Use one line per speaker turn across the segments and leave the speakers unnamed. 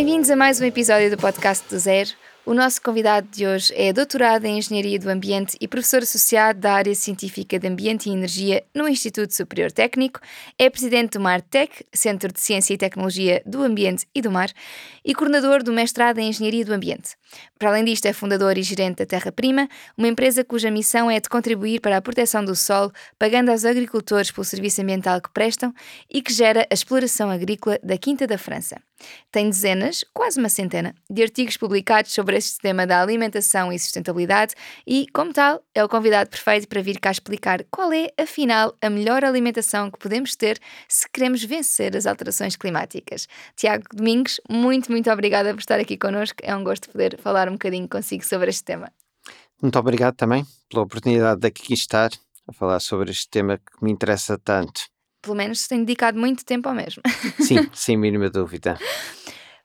Bem-vindos a mais um episódio do podcast do Zero. O nosso convidado de hoje é doutorado em Engenharia do Ambiente e professor associado da área científica de Ambiente e Energia no Instituto Superior Técnico, é presidente do MarTech, Centro de Ciência e Tecnologia do Ambiente e do Mar, e coordenador do mestrado em Engenharia do Ambiente. Para além disto, é fundador e gerente da Terra Prima, uma empresa cuja missão é de contribuir para a proteção do solo, pagando aos agricultores pelo serviço ambiental que prestam e que gera a exploração agrícola da Quinta da França. Tem dezenas, quase uma centena, de artigos publicados sobre este tema da alimentação e sustentabilidade e, como tal, é o convidado perfeito para vir cá explicar qual é, afinal, a melhor alimentação que podemos ter se queremos vencer as alterações climáticas. Tiago Domingos, muito, muito obrigada por estar aqui connosco. É um gosto poder falar um bocadinho consigo sobre este tema.
Muito obrigado também pela oportunidade de aqui estar a falar sobre este tema que me interessa tanto.
Pelo menos tenho dedicado muito tempo ao mesmo.
Sim, sem mínima dúvida.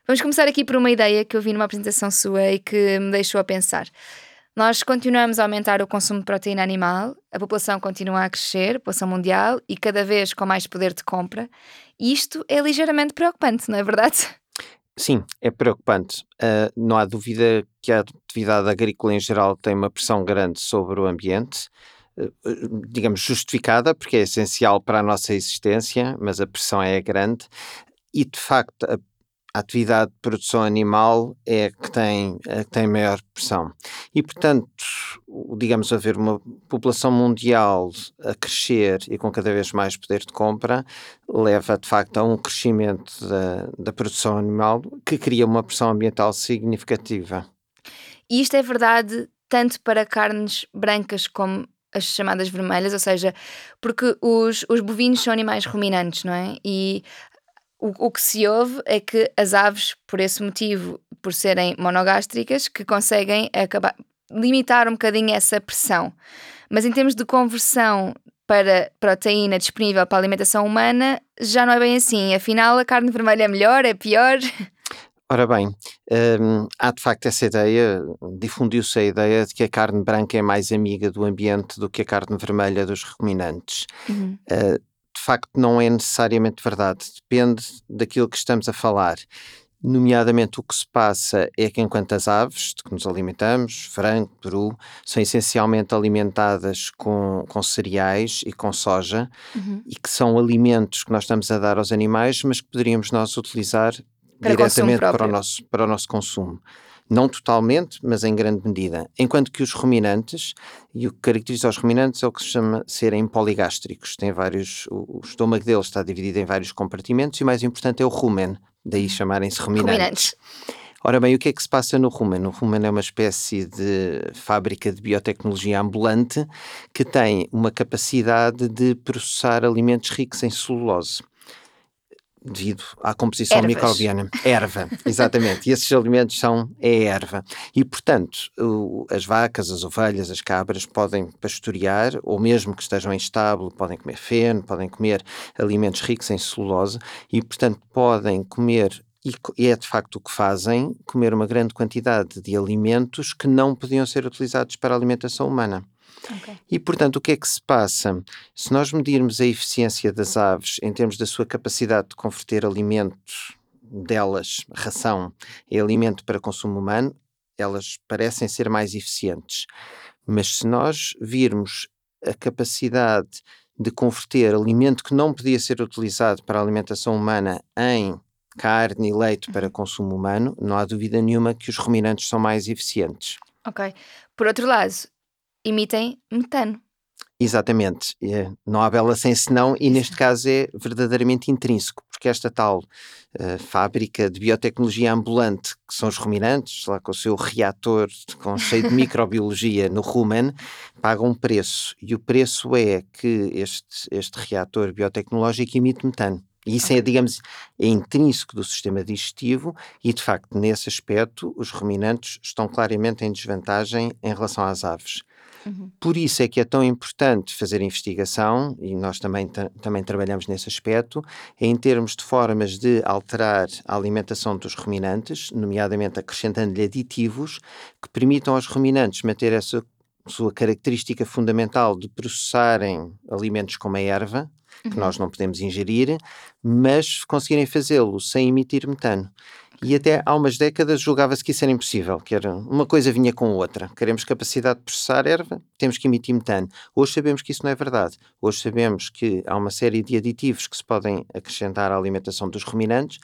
Vamos começar aqui por uma ideia que eu vi numa apresentação sua e que me deixou a pensar. Nós continuamos a aumentar o consumo de proteína animal, a população continua a crescer, a população mundial, e cada vez com mais poder de compra. E isto é ligeiramente preocupante, não é verdade?
Sim, é preocupante. Uh, não há dúvida que a atividade agrícola em geral tem uma pressão grande sobre o ambiente, uh, digamos justificada, porque é essencial para a nossa existência, mas a pressão é grande. E de facto, a a atividade de produção animal é que tem, que tem maior pressão. E, portanto, digamos, haver uma população mundial a crescer e com cada vez mais poder de compra leva, de facto, a um crescimento da, da produção animal que cria uma pressão ambiental significativa.
E isto é verdade tanto para carnes brancas como as chamadas vermelhas, ou seja, porque os, os bovinos são animais ruminantes, não é? E o, o que se ouve é que as aves, por esse motivo, por serem monogástricas, que conseguem acabar, limitar um bocadinho essa pressão. Mas em termos de conversão para proteína disponível para a alimentação humana, já não é bem assim. Afinal, a carne vermelha é melhor, é pior?
Ora bem, hum, há de facto essa ideia, difundiu-se a ideia de que a carne branca é mais amiga do ambiente do que a carne vermelha dos ruminantes. Uhum. Uh, facto não é necessariamente verdade, depende daquilo que estamos a falar. Nomeadamente, o que se passa é que, enquanto as aves de que nos alimentamos, frango, peru, são essencialmente alimentadas com, com cereais e com soja, uhum. e que são alimentos que nós estamos a dar aos animais, mas que poderíamos nós utilizar para diretamente para o, nosso, para o nosso consumo. Não totalmente, mas em grande medida. Enquanto que os ruminantes, e o que caracteriza os ruminantes é o que se chama serem poligástricos. Tem vários, o, o estômago deles está dividido em vários compartimentos e o mais importante é o rumen, daí chamarem-se ruminantes. ruminantes. Ora bem, o que é que se passa no rumen? O rumen é uma espécie de fábrica de biotecnologia ambulante que tem uma capacidade de processar alimentos ricos em celulose devido à composição
Ervas.
microbiana. Erva, exatamente. e esses alimentos são é erva. E, portanto, o, as vacas, as ovelhas, as cabras podem pastorear, ou mesmo que estejam em estábulo, podem comer feno, podem comer alimentos ricos em celulose e, portanto, podem comer e é de facto o que fazem, comer uma grande quantidade de alimentos que não podiam ser utilizados para a alimentação humana. Okay. E, portanto, o que é que se passa? Se nós medirmos a eficiência das aves em termos da sua capacidade de converter alimentos delas, ração, em alimento para consumo humano, elas parecem ser mais eficientes. Mas se nós virmos a capacidade de converter alimento que não podia ser utilizado para a alimentação humana em carne e leite para uhum. consumo humano, não há dúvida nenhuma que os ruminantes são mais eficientes.
Ok. Por outro lado, emitem metano.
Exatamente. É, não há bela sem senão, e neste caso é verdadeiramente intrínseco, porque esta tal uh, fábrica de biotecnologia ambulante, que são os ruminantes, lá com o seu reator com cheio de microbiologia no rumen, pagam um preço. E o preço é que este, este reator biotecnológico emite metano. E isso é, digamos, é intrínseco do sistema digestivo e, de facto, nesse aspecto, os ruminantes estão claramente em desvantagem em relação às aves. Uhum. Por isso é que é tão importante fazer investigação, e nós também, também trabalhamos nesse aspecto, em termos de formas de alterar a alimentação dos ruminantes, nomeadamente acrescentando-lhe aditivos que permitam aos ruminantes manter essa sua característica fundamental de processarem alimentos como a erva, que uhum. nós não podemos ingerir, mas conseguirem fazê-lo sem emitir metano. E até há umas décadas julgava-se que isso era impossível, que era uma coisa vinha com outra. Queremos capacidade de processar erva, temos que emitir metano. Hoje sabemos que isso não é verdade. Hoje sabemos que há uma série de aditivos que se podem acrescentar à alimentação dos ruminantes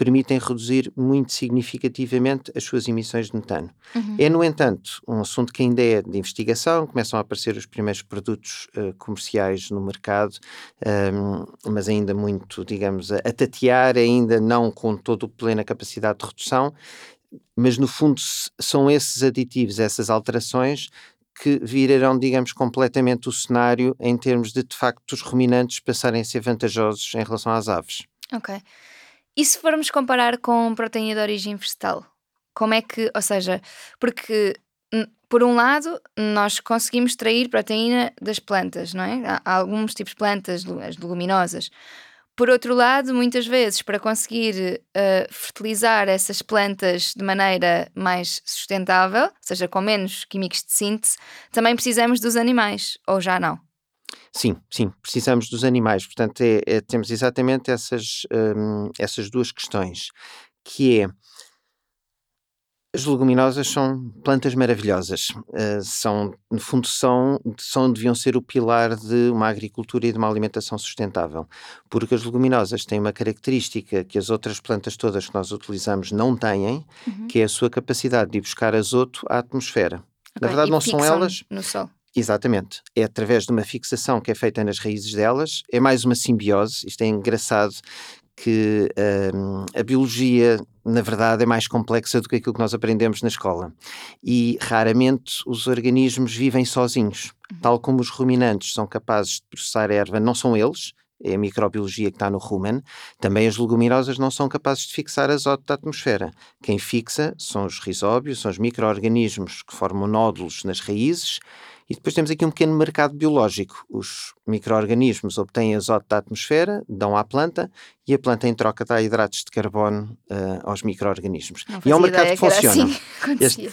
permitem reduzir muito significativamente as suas emissões de metano. Uhum. É, no entanto, um assunto que ainda é de investigação, começam a aparecer os primeiros produtos uh, comerciais no mercado, um, mas ainda muito, digamos, a, a tatear, ainda não com toda a plena capacidade de redução, mas no fundo são esses aditivos, essas alterações que virarão, digamos, completamente o cenário em termos de, de facto, os ruminantes passarem a ser vantajosos em relação às aves.
Ok. E se formos comparar com proteína de origem vegetal? Como é que, ou seja, porque por um lado, nós conseguimos extrair proteína das plantas, não é? Há alguns tipos de plantas, as leguminosas. Por outro lado, muitas vezes, para conseguir uh, fertilizar essas plantas de maneira mais sustentável, ou seja, com menos químicos de síntese, também precisamos dos animais, ou já não?
Sim, sim, precisamos dos animais. Portanto, é, é, temos exatamente essas, um, essas duas questões, que é as leguminosas são plantas maravilhosas. Uh, são, no fundo, são, são, deviam ser o pilar de uma agricultura e de uma alimentação sustentável. Porque as leguminosas têm uma característica que as outras plantas todas que nós utilizamos não têm, uhum. que é a sua capacidade de buscar azoto à atmosfera. Okay. Na verdade, e não são elas.
No sol.
Exatamente. É através de uma fixação que é feita nas raízes delas. É mais uma simbiose. Isto é engraçado que um, a biologia, na verdade, é mais complexa do que aquilo que nós aprendemos na escola. E raramente os organismos vivem sozinhos. Uhum. Tal como os ruminantes são capazes de processar erva, não são eles, é a microbiologia que está no rumen, também as leguminosas não são capazes de fixar azoto da atmosfera. Quem fixa são os risóbios, são os micro-organismos que formam nódulos nas raízes e depois temos aqui um pequeno mercado biológico. Os micro-organismos obtêm azoto da atmosfera, dão à planta e a planta em troca dá hidratos de carbono uh, aos micro-organismos.
E
é
um mercado que, funciona. Assim este,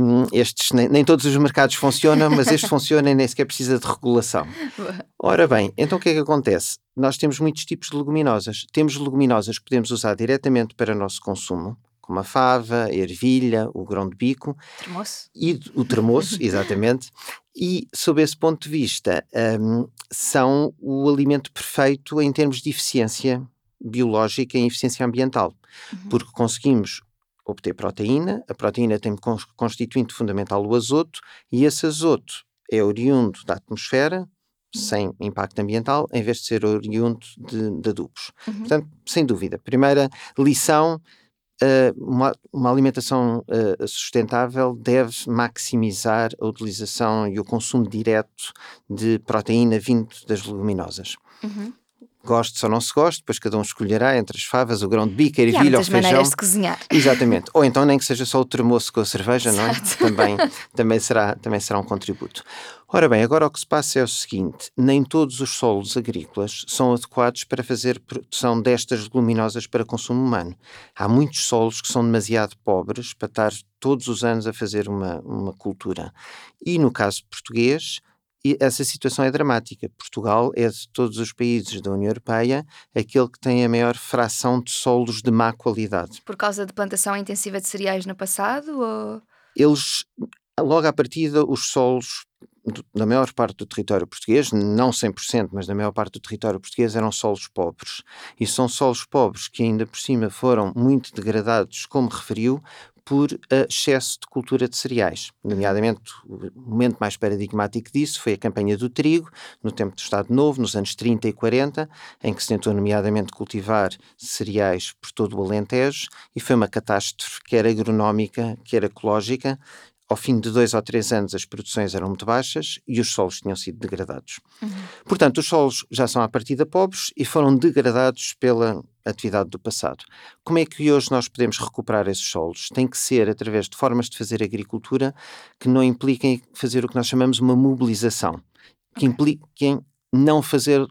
um, estes, nem, nem, todos os mercados funcionam, mas este funciona e nem sequer precisa de regulação. Ora bem, então o que é que acontece? Nós temos muitos tipos de leguminosas. Temos leguminosas que podemos usar diretamente para o nosso consumo, como a fava, a ervilha, o grão de bico.
Termoço.
E o termoço, exatamente. E, sob esse ponto de vista, um, são o alimento perfeito em termos de eficiência biológica e eficiência ambiental, uhum. porque conseguimos obter proteína, a proteína tem como constituinte fundamental o azoto, e esse azoto é oriundo da atmosfera, sem impacto ambiental, em vez de ser oriundo de, de adubos. Uhum. Portanto, sem dúvida, primeira lição uma, uma, alimentação uh, sustentável deve maximizar a utilização e o consumo direto de proteína vindo das leguminosas. Uhum. Goste ou não se goste, depois cada um escolherá entre as favas, o grão de bico, a ervilha ou feijão. maneiras
de cozinhar.
Exatamente. Ou então nem que seja só o termoço com a cerveja, Exato. não é? Também, também, será, também será um contributo. Ora bem, agora o que se passa é o seguinte: nem todos os solos agrícolas são adequados para fazer produção destas leguminosas para consumo humano. Há muitos solos que são demasiado pobres para estar todos os anos a fazer uma, uma cultura. E no caso português, essa situação é dramática. Portugal é de todos os países da União Europeia aquele que tem a maior fração de solos de má qualidade.
Por causa de plantação intensiva de cereais no passado? Ou...
Eles, logo à partida, os solos da maior parte do território português, não 100%, mas da maior parte do território português eram solos pobres. E são solos pobres que ainda por cima foram muito degradados, como referiu, por excesso de cultura de cereais. Nomeadamente, o momento mais paradigmático disso foi a campanha do trigo, no tempo do Estado Novo, nos anos 30 e 40, em que se tentou, nomeadamente, cultivar cereais por todo o Alentejo, e foi uma catástrofe, quer agronómica, quer ecológica, ao fim de dois ou três anos as produções eram muito baixas e os solos tinham sido degradados. Uhum. Portanto, os solos já são à partida pobres e foram degradados pela atividade do passado. Como é que hoje nós podemos recuperar esses solos? Tem que ser através de formas de fazer agricultura que não impliquem fazer o que nós chamamos uma mobilização, que impliquem não fazer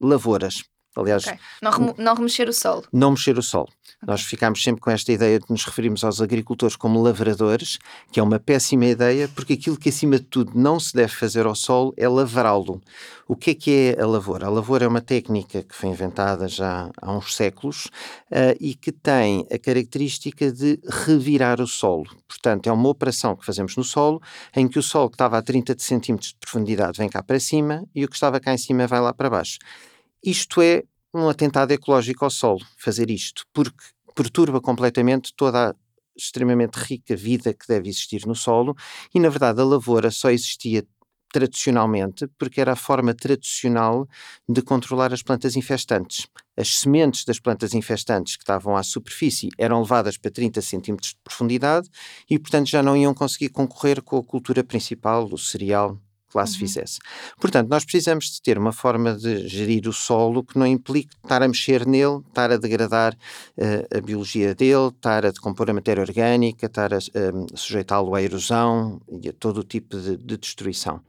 lavouras. Aliás,
okay. não, remo não remexer o solo.
Não mexer o solo. Okay. Nós ficamos sempre com esta ideia de nos referirmos aos agricultores como lavradores, que é uma péssima ideia, porque aquilo que acima de tudo não se deve fazer ao solo é lavrá-lo. O que é que é a lavoura? A lavoura é uma técnica que foi inventada já há uns séculos uh, e que tem a característica de revirar o solo. Portanto, é uma operação que fazemos no solo, em que o solo que estava a 30 centímetros de profundidade vem cá para cima e o que estava cá em cima vai lá para baixo. Isto é um atentado ecológico ao solo, fazer isto, porque perturba completamente toda a extremamente rica vida que deve existir no solo e, na verdade, a lavoura só existia tradicionalmente porque era a forma tradicional de controlar as plantas infestantes. As sementes das plantas infestantes que estavam à superfície eram levadas para 30 centímetros de profundidade e, portanto, já não iam conseguir concorrer com a cultura principal, o cereal que lá se uhum. fizesse. Portanto, nós precisamos de ter uma forma de gerir o solo que não implique estar a mexer nele, estar a degradar uh, a biologia dele, estar a decompor a matéria orgânica, estar a uh, sujeitá-lo à erosão e a todo o tipo de, de destruição.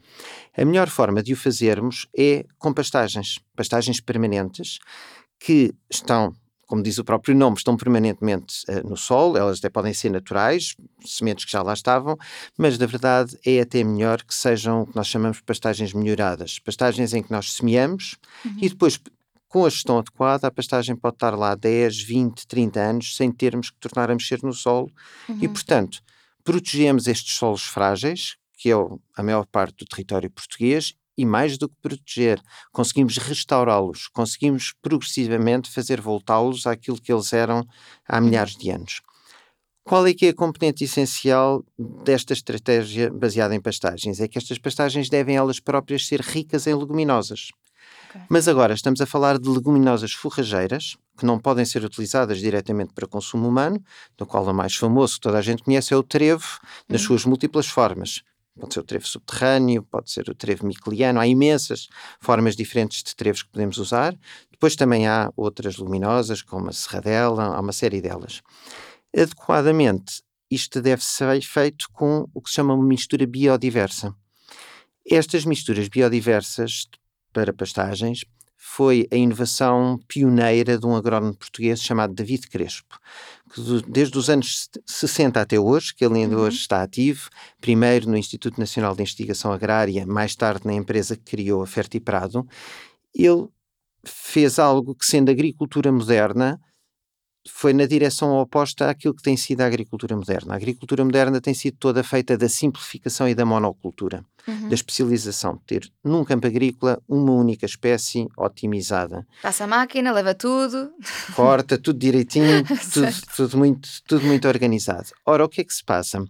A melhor forma de o fazermos é com pastagens, pastagens permanentes que estão como diz o próprio nome, estão permanentemente uh, no solo, elas até podem ser naturais, sementes que já lá estavam, mas na verdade é até melhor que sejam o que nós chamamos de pastagens melhoradas. Pastagens em que nós semeamos uhum. e depois, com a gestão adequada, a pastagem pode estar lá 10, 20, 30 anos sem termos que tornar a mexer no solo uhum. e, portanto, protegemos estes solos frágeis, que é a maior parte do território português, e mais do que proteger, conseguimos restaurá-los, conseguimos progressivamente fazer voltá-los àquilo que eles eram há uhum. milhares de anos. Qual é que é a componente essencial desta estratégia baseada em pastagens? É que estas pastagens devem elas próprias ser ricas em leguminosas. Okay. Mas agora estamos a falar de leguminosas forrageiras, que não podem ser utilizadas diretamente para consumo humano, do qual o mais famoso que toda a gente conhece é o trevo, nas uhum. suas múltiplas formas. Pode ser o trevo subterrâneo, pode ser o trevo miceliano, há imensas formas diferentes de trevos que podemos usar. Depois também há outras luminosas, como a serradela, há uma série delas. Adequadamente, isto deve ser feito com o que se chama uma mistura biodiversa. Estas misturas biodiversas para pastagens foi a inovação pioneira de um agrónomo português chamado David Crespo, que desde os anos 60 até hoje, que ele ainda uhum. hoje está ativo, primeiro no Instituto Nacional de Investigação Agrária, mais tarde na empresa que criou a Fertiprado, ele fez algo que, sendo agricultura moderna, foi na direção oposta àquilo que tem sido a agricultura moderna. A agricultura moderna tem sido toda feita da simplificação e da monocultura, uhum. da especialização, ter num campo agrícola uma única espécie otimizada.
Passa a máquina, leva tudo.
Corta, tudo direitinho, tudo, tudo, muito, tudo muito organizado. Ora, o que é que se passa?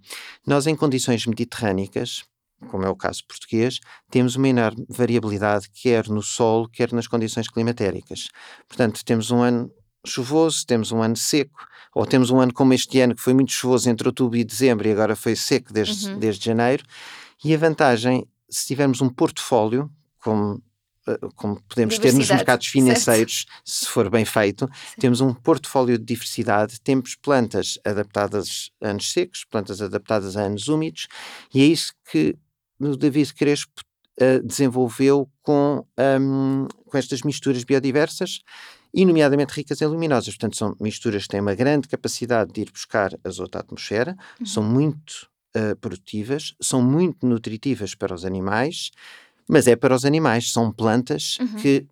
Nós, em condições mediterrânicas, como é o caso português, temos uma enorme variabilidade, quer no solo, quer nas condições climatéricas. Portanto, temos um ano chuvoso, temos um ano seco, ou temos um ano como este ano que foi muito chuvoso entre outubro e dezembro e agora foi seco desde, uhum. desde janeiro. E a vantagem, se tivermos um portfólio, como, eh, como podemos ter nos mercados financeiros, certo. se for bem feito, temos um portfólio de diversidade, temos plantas adaptadas a anos secos, plantas adaptadas a anos úmidos, e é isso que o David Crespo uh, desenvolveu com, um, com estas misturas biodiversas e nomeadamente ricas em luminosas. Portanto, são misturas que têm uma grande capacidade de ir buscar azoto à atmosfera, uhum. são muito uh, produtivas, são muito nutritivas para os animais, mas é para os animais, são plantas uhum. que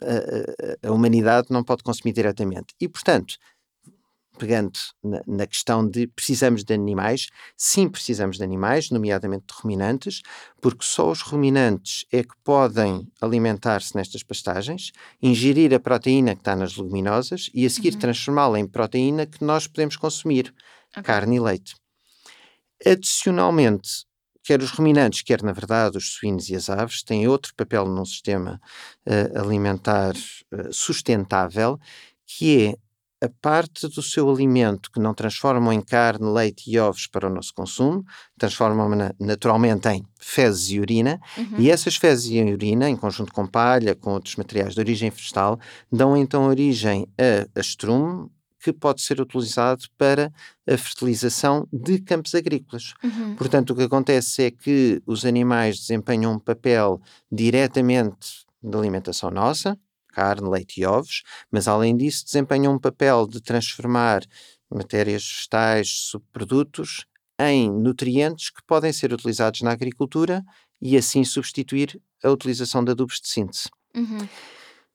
a, a humanidade não pode consumir diretamente. E, portanto, pegando na, na, questão de precisamos de animais, sim precisamos de animais, nomeadamente de ruminantes, porque só os ruminantes é que podem alimentar-se nestas pastagens, ingerir a proteína que está nas leguminosas e a seguir uhum. transformá-la em proteína que nós podemos consumir, okay. carne e leite. Adicionalmente, quer os ruminantes, quer, na verdade, os suínos e as aves, têm outro papel num sistema uh, alimentar uh, sustentável, que é a parte do seu alimento que não transformam em carne, leite e ovos para o nosso consumo, transformam naturalmente em fezes e urina, uhum. e essas fezes e urina, em conjunto com palha, com outros materiais de origem vegetal, dão então origem a, a estrume, que pode ser utilizado para a fertilização de campos agrícolas. Uhum. Portanto, o que acontece é que os animais desempenham um papel diretamente de alimentação nossa, carne, leite e ovos, mas além disso desempenham um papel de transformar matérias vegetais, subprodutos, em nutrientes que podem ser utilizados na agricultura e assim substituir a utilização de adubos de síntese. Uhum.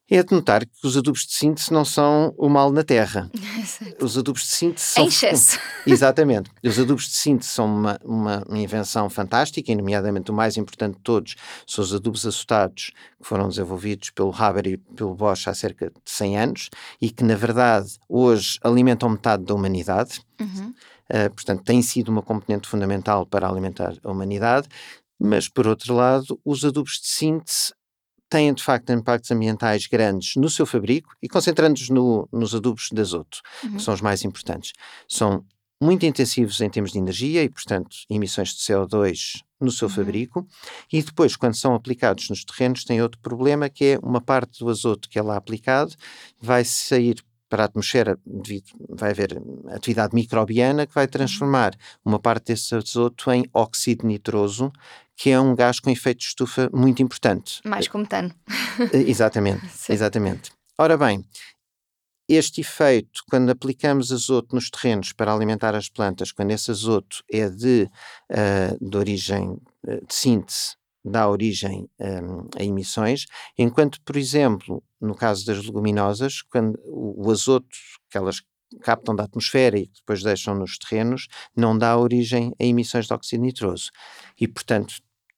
É de notar que os adubos de síntese não são o mal na terra.
Exato.
Os adubos de síntese são.
Em excesso.
Exatamente. Os adubos de síntese são uma, uma invenção fantástica, e, nomeadamente o mais importante de todos são os adubos açotados, que foram desenvolvidos pelo Haber e pelo Bosch há cerca de 100 anos e que, na verdade, hoje alimentam metade da humanidade. Uhum. Uh, portanto, têm sido uma componente fundamental para alimentar a humanidade. Mas, por outro lado, os adubos de síntese têm de facto impactos ambientais grandes no seu fabrico e concentrando-nos no, nos adubos de azoto, uhum. que são os mais importantes. São muito intensivos em termos de energia e, portanto, emissões de CO2 no seu uhum. fabrico, e depois, quando são aplicados nos terrenos, tem outro problema que é uma parte do azoto que é lá aplicado vai sair para a atmosfera, devido, vai haver atividade microbiana que vai uhum. transformar uma parte desse azoto em óxido nitroso, que é um gás com efeito de estufa muito importante.
Mais como metano.
Eh, exatamente, exatamente. Ora bem, este efeito, quando aplicamos azoto nos terrenos para alimentar as plantas, quando esse azoto é de, uh, de origem uh, de síntese, dá origem um, a emissões, enquanto, por exemplo, no caso das leguminosas, quando o, azoto que elas captam da atmosfera e depois deixam nos terrenos, não dá origem a emissões de óxido nitroso. E, portanto,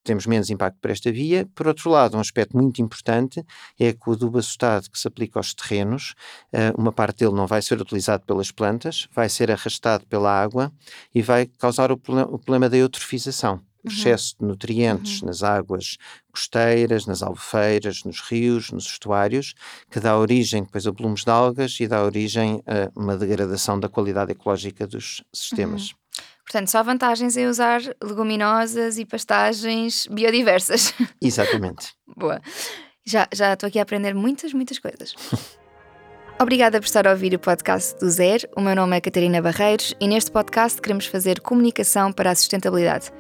temos menos impacto por esta via. Por outro lado, um aspecto muito importante é que o adubo açotado que se aplica aos terrenos, uh, uma parte dele não vai ser utilizado pelas plantas, vai ser arrastado pela água e vai causar o problema da eutrofização. Uhum. excesso de nutrientes uhum. nas águas costeiras, nas albufeiras, nos rios, nos estuários, que dá origem depois a volumes de algas e dá origem a uma degradação da qualidade ecológica dos sistemas. Uhum.
Portanto, só vantagens em usar leguminosas e pastagens biodiversas.
Exatamente.
Boa. Já, já estou aqui a aprender muitas, muitas coisas. Obrigada por estar a ouvir o podcast do Zero. O meu nome é Catarina Barreiros e neste podcast queremos fazer comunicação para a sustentabilidade.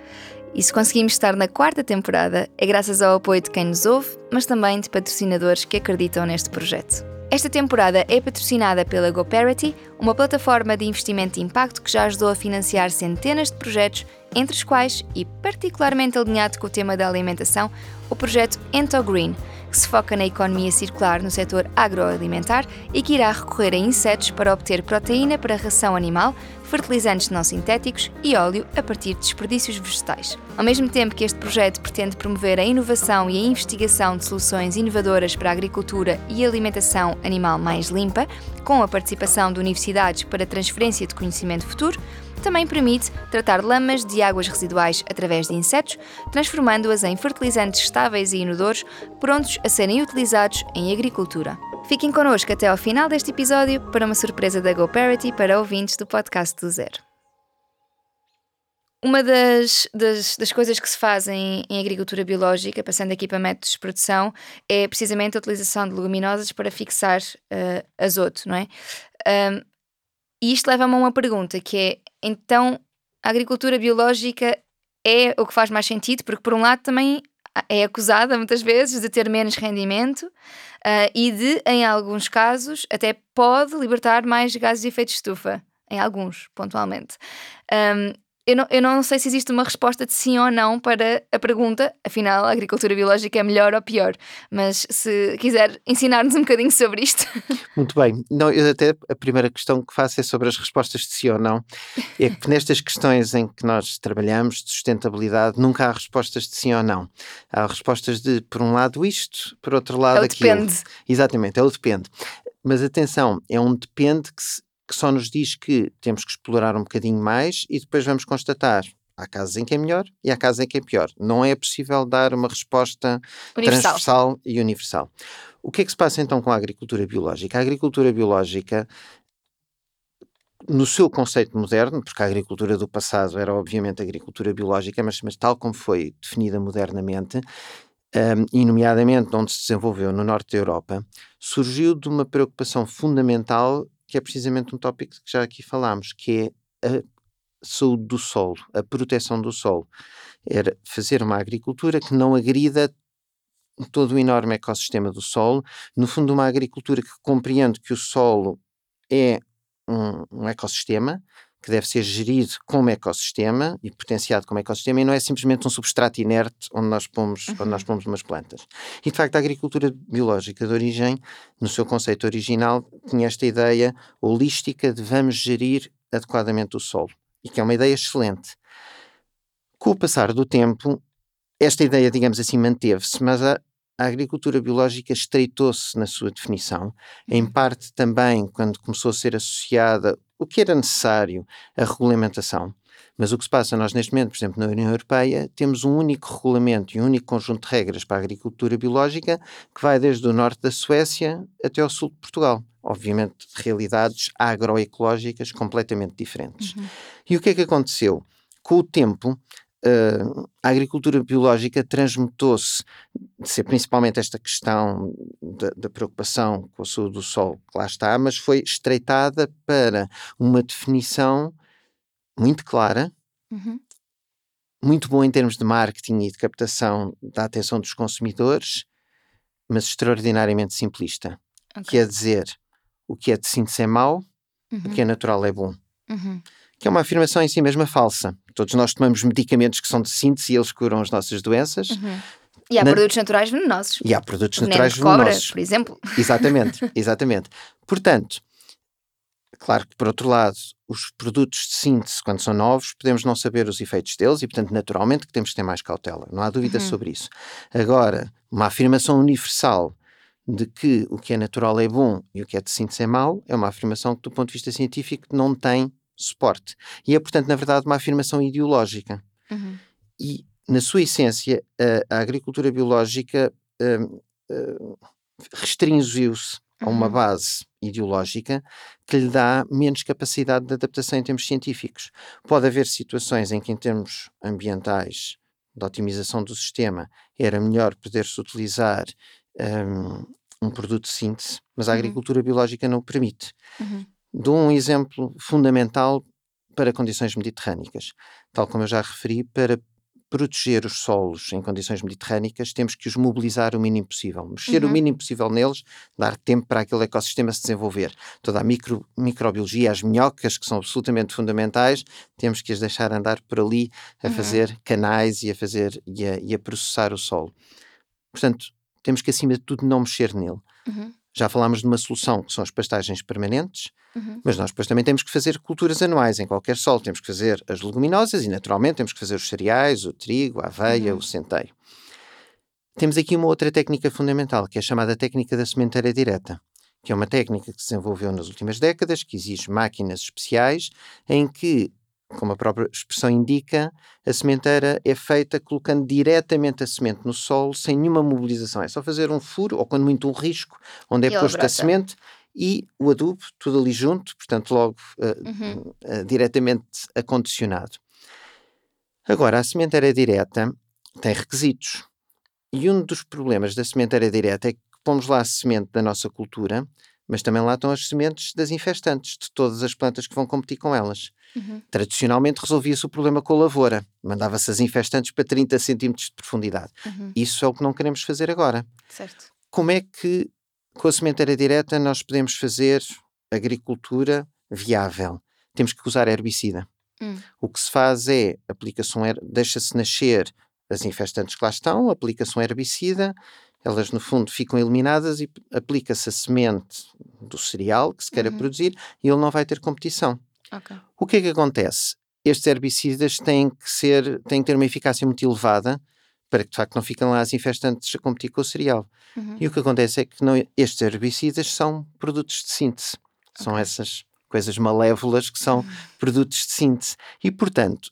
E se conseguimos estar na quarta temporada, é graças ao apoio de quem nos ouve, mas também de patrocinadores que acreditam neste projeto. Esta temporada é patrocinada pela GoParity, uma plataforma de investimento de impacto que já ajudou a financiar centenas de projetos, entre os quais, e particularmente alinhado com o tema da alimentação, o projeto Ento Green, que se foca na economia circular no setor agroalimentar e que irá recorrer a insetos para obter proteína para ração animal, fertilizantes não sintéticos e óleo a partir de desperdícios vegetais. Ao mesmo tempo que este projeto pretende promover a inovação e a investigação de soluções inovadoras para a agricultura e alimentação animal mais limpa, com a participação de universidades para transferência de conhecimento futuro, também permite tratar lamas de águas residuais através de insetos, transformando-as em fertilizantes estáveis e inodores prontos a serem utilizados em agricultura. Fiquem connosco até ao final deste episódio para uma surpresa da GoParity para ouvintes do podcast do Zero. Uma das, das, das, coisas que se fazem em agricultura biológica, passando aqui para métodos de produção, é precisamente a utilização de leguminosas para fixar uh, azoto, não é? Um, e isto leva-me a uma pergunta que é, então, a agricultura biológica é o que faz mais sentido? Porque, por um lado, também é acusada muitas vezes de ter menos rendimento uh, e de, em alguns casos, até pode libertar mais gases de efeito de estufa. Em alguns, pontualmente. Um, eu não, eu não sei se existe uma resposta de sim ou não para a pergunta, afinal, a agricultura biológica é melhor ou pior. Mas se quiser ensinar-nos um bocadinho sobre isto.
Muito bem. Não, eu até a primeira questão que faço é sobre as respostas de sim ou não. É que nestas questões em que nós trabalhamos de sustentabilidade, nunca há respostas de sim ou não. Há respostas de, por um lado, isto, por outro lado, é aquilo.
depende.
Exatamente, é o depende. Mas atenção, é um depende que se que só nos diz que temos que explorar um bocadinho mais e depois vamos constatar. Há casos em que é melhor e há casos em que é pior. Não é possível dar uma resposta universal. transversal e universal. O que é que se passa então com a agricultura biológica? A agricultura biológica, no seu conceito moderno, porque a agricultura do passado era obviamente agricultura biológica, mas, mas tal como foi definida modernamente, um, e nomeadamente onde se desenvolveu no norte da Europa, surgiu de uma preocupação fundamental que é precisamente um tópico que já aqui falámos, que é a saúde do solo, a proteção do solo. Era fazer uma agricultura que não agrida todo o enorme ecossistema do solo. No fundo, uma agricultura que compreende que o solo é um, um ecossistema que deve ser gerido como ecossistema e potenciado como ecossistema e não é simplesmente um substrato inerte onde nós pomos, uhum. onde nós uhum. pomos umas plantas. E de facto a agricultura biológica de origem, no seu conceito original, tinha esta ideia holística de vamos gerir adequadamente o solo e que é uma ideia excelente. Com o passar do tempo, esta ideia, digamos assim, manteve-se, mas a, a agricultura biológica estreitou-se na sua definição, em uhum. parte também quando começou a ser associada o que era necessário, a regulamentação. Mas o que se passa, nós neste momento, por exemplo, na União Europeia, temos um único regulamento e um único conjunto de regras para a agricultura biológica que vai desde o norte da Suécia até ao sul de Portugal. Obviamente, realidades agroecológicas completamente diferentes. Uhum. E o que é que aconteceu? Com o tempo, Uh, a agricultura biológica transmutou-se de ser principalmente esta questão da, da, preocupação com a saúde do solo, que lá está, mas foi estreitada para uma definição muito clara, uhum. muito boa em termos de marketing e de captação da atenção dos consumidores, mas extraordinariamente simplista. Okay. Quer dizer, o que é de síntese é mau, uhum. o que é natural é bom. Uhum que é uma afirmação em si mesma falsa. Todos nós tomamos medicamentos que são de síntese e eles curam as nossas doenças. Uhum.
E há Na... produtos naturais venenosos.
E há produtos naturais venenosos. Cobra,
por exemplo.
Exatamente, exatamente. Portanto, claro que por outro lado, os produtos de síntese, quando são novos, podemos não saber os efeitos deles e, portanto, naturalmente que temos que ter mais cautela. Não há dúvida uhum. sobre isso. Agora, uma afirmação universal de que o que é natural é bom e o que é de síntese é mau é uma afirmação que, do ponto de vista científico, não tem suporte. E é, portanto, na verdade, uma afirmação ideológica. Uhum. E, na sua essência, a, a agricultura biológica uh, uh, restringiu-se a uma uhum. base ideológica que lhe dá menos capacidade de adaptação em termos científicos. Pode haver situações em que, em termos ambientais, de otimização do sistema, era melhor poder-se utilizar um, um, produto de síntese, mas a uhum. agricultura biológica não o permite. Uhum. Dou um exemplo fundamental para condições mediterrânicas. Tal como eu já referi, para proteger os solos em condições mediterrânicas, temos que os mobilizar o mínimo possível. Mexer uhum. o mínimo possível neles, dar tempo para aquele ecossistema se desenvolver. Toda a micro, microbiologia, as minhocas, que são absolutamente fundamentais, temos que as deixar andar por ali a uhum. fazer canais e a fazer e a, e a, processar o solo. Portanto, temos que, acima de tudo, não mexer nele. Uhum. Já falámos de uma solução que são as pastagens permanentes, uhum. mas nós depois também temos que fazer culturas anuais em qualquer solo. Temos que fazer as leguminosas e, naturalmente, temos que fazer os cereais, o trigo, a aveia, uhum. o centeio. Temos aqui uma outra técnica fundamental, que é a chamada técnica da sementeira direta, que é uma técnica que se desenvolveu nas últimas décadas, que exige máquinas especiais, em que como a própria expressão indica, a sementeira é feita colocando diretamente a semente no solo, sem nenhuma mobilização. É só fazer um furo, ou quando muito um risco, onde é posto a semente e o adubo, tudo ali junto, portanto, logo uh, uhum. uh, diretamente acondicionado. Agora, a sementeira direta tem requisitos. E um dos problemas da sementeira direta é que pomos lá a semente da nossa cultura, mas também lá estão as sementes das infestantes, de todas as plantas que vão competir com elas. Uhum. Tradicionalmente resolvia-se o problema com a lavoura, mandava-se as infestantes para 30 centímetros de profundidade. Uhum. Isso é o que não queremos fazer agora.
Certo.
Como é que com a sementeira direta nós podemos fazer agricultura viável? Temos que usar herbicida. Uhum. O que se faz é aplicação, deixa-se nascer as infestantes que lá estão, aplica-se um herbicida, elas no fundo ficam eliminadas e aplica-se a semente do cereal que se queira uhum. produzir e ele não vai ter competição. Okay. O que é que acontece? Estes herbicidas têm que ser, têm que ter uma eficácia muito elevada para que de facto não fiquem lá as infestantes a competir com o cereal. Uhum. E o que acontece é que não, estes herbicidas são produtos de síntese. Okay. São essas coisas malévolas que são uhum. produtos de síntese. E, portanto,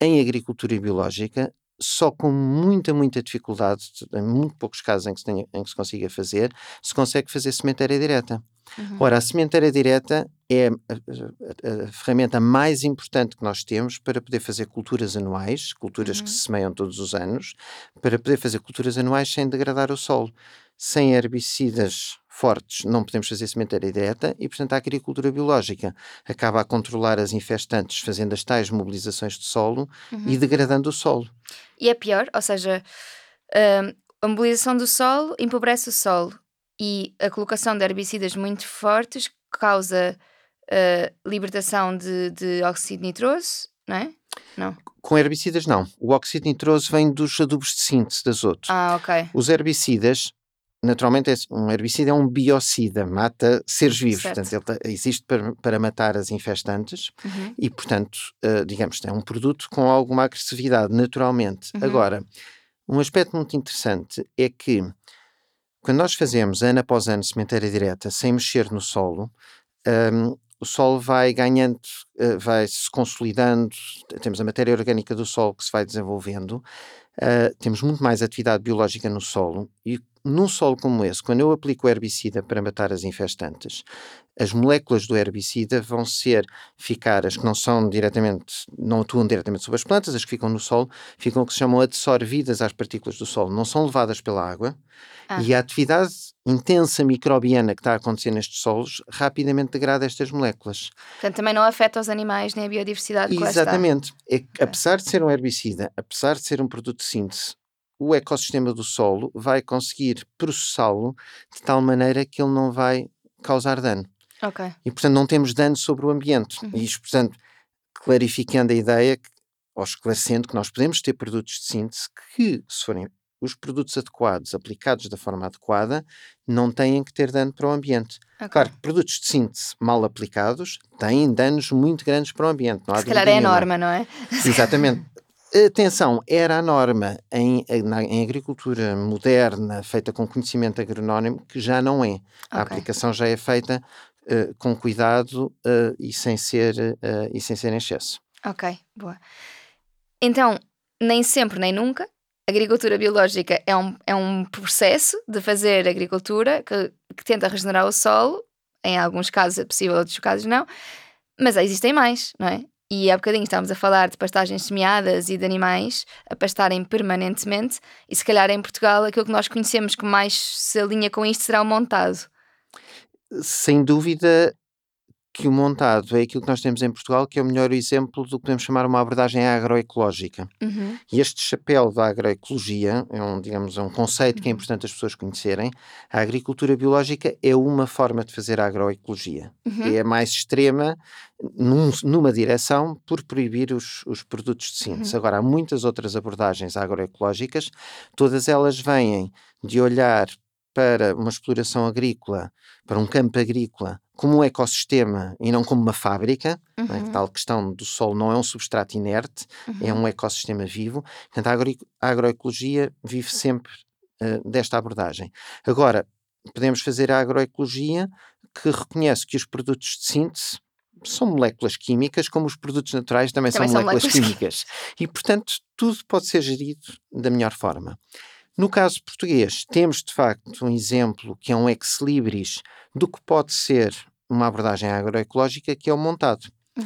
em agricultura biológica, só com muita, muita dificuldade, em muito poucos casos em que se, tenha, em que se consiga fazer, se consegue fazer sementeira direta. Uhum. Ora, a sementeira direta é a, a, a, ferramenta mais importante que nós temos para poder fazer culturas anuais, culturas uhum. que se semeiam todos os anos, para poder fazer culturas anuais sem degradar o solo. Sem herbicidas fortes não podemos fazer sementeira direta e, portanto, a agricultura biológica acaba a controlar as infestantes fazendo as tais mobilizações de solo uhum. e degradando o solo.
E é pior, ou seja, uh, a mobilização do solo empobrece o solo e a colocação de herbicidas muito fortes causa uh, libertação de, de óxido nitroso, não é? Não.
Com herbicidas, não. O óxido nitroso vem dos adubos de síntese de azoto.
Ah, ok.
Os herbicidas, naturalmente, é assim, um herbicida é um biocida, mata seres vivos. Certo. Portanto, ele existe para, para matar as infestantes uhum. e, portanto, uh, digamos, é um produto com alguma agressividade, naturalmente. Uhum. Agora, um aspecto muito interessante é que quando nós fazemos ano após ano sementeira direta sem mexer no solo, um, o solo vai ganhando, uh, vai se consolidando, temos a matéria orgânica do solo que se vai desenvolvendo, uh, temos muito mais atividade biológica no solo e num solo como esse, quando eu aplico o herbicida para matar as infestantes, as moléculas do herbicida vão ser ficar, as que não são diretamente, não atuam diretamente sobre as plantas, as que ficam no solo, ficam o que se chamam absorvidas às partículas do solo, não são levadas pela água ah. e a atividade intensa microbiana que está a acontecer nestes solos rapidamente degrada estas moléculas.
Portanto, também não afeta os animais nem a biodiversidade
Exatamente. É, apesar de ser um herbicida, apesar de ser um produto de síntese, o ecossistema do solo vai conseguir processá-lo de tal maneira que ele não vai causar dano.
Ok.
E, portanto, não temos dano sobre o ambiente. Uhum. E isto, portanto, clarificando a ideia, que, ou esclarecendo que nós podemos ter produtos de síntese que, se forem os produtos adequados, aplicados da forma adequada, não têm que ter dano para o ambiente. Okay. Claro que produtos de síntese mal aplicados têm danos muito grandes para o ambiente.
Não há Se calhar é a norma, não é?
Exatamente. Atenção, era a norma em, na, em, agricultura moderna, feita com conhecimento agronómico, que já não é. Okay. A aplicação já é feita uh, com cuidado uh, e, sem ser, uh, e sem ser em excesso.
Ok, boa. Então, nem sempre nem nunca, agricultura biológica é um, é um processo de fazer agricultura que, que tenta regenerar o solo. Em alguns casos é possível, em outros casos não. Mas existem mais, não é? E há bocadinho estávamos a falar de pastagens semeadas e de animais a pastarem permanentemente, e se calhar em Portugal aquilo que nós conhecemos que mais se alinha com isto será o montado.
Sem dúvida, que o montado é aquilo que nós temos em Portugal, que é o melhor exemplo do que podemos chamar uma abordagem agroecológica. Uhum. E este chapéu da agroecologia é um, digamos, é um conceito que é uhum. importante as pessoas conhecerem. A agricultura biológica é uma forma de fazer a agroecologia. Uhum. É a mais extrema num, numa direção por proibir os, os produtos de síntese. Uhum. Agora, há muitas outras abordagens agroecológicas, todas elas vêm de olhar para uma exploração agrícola, para um campo agrícola, como um ecossistema e não como uma fábrica, uhum. né, tal questão do solo não é um substrato inerte, uhum. é um ecossistema vivo. Portanto, a, agro a agroecologia vive sempre uh, desta abordagem. Agora, podemos fazer a agroecologia que reconhece que os produtos de síntese são moléculas químicas, como os produtos naturais também, também são, moléculas, moléculas químicas. E, portanto, tudo pode ser gerido da melhor forma. No caso português, temos de facto um exemplo que é um ex-libris do que pode ser uma abordagem agroecológica, que é o montado. Uhum.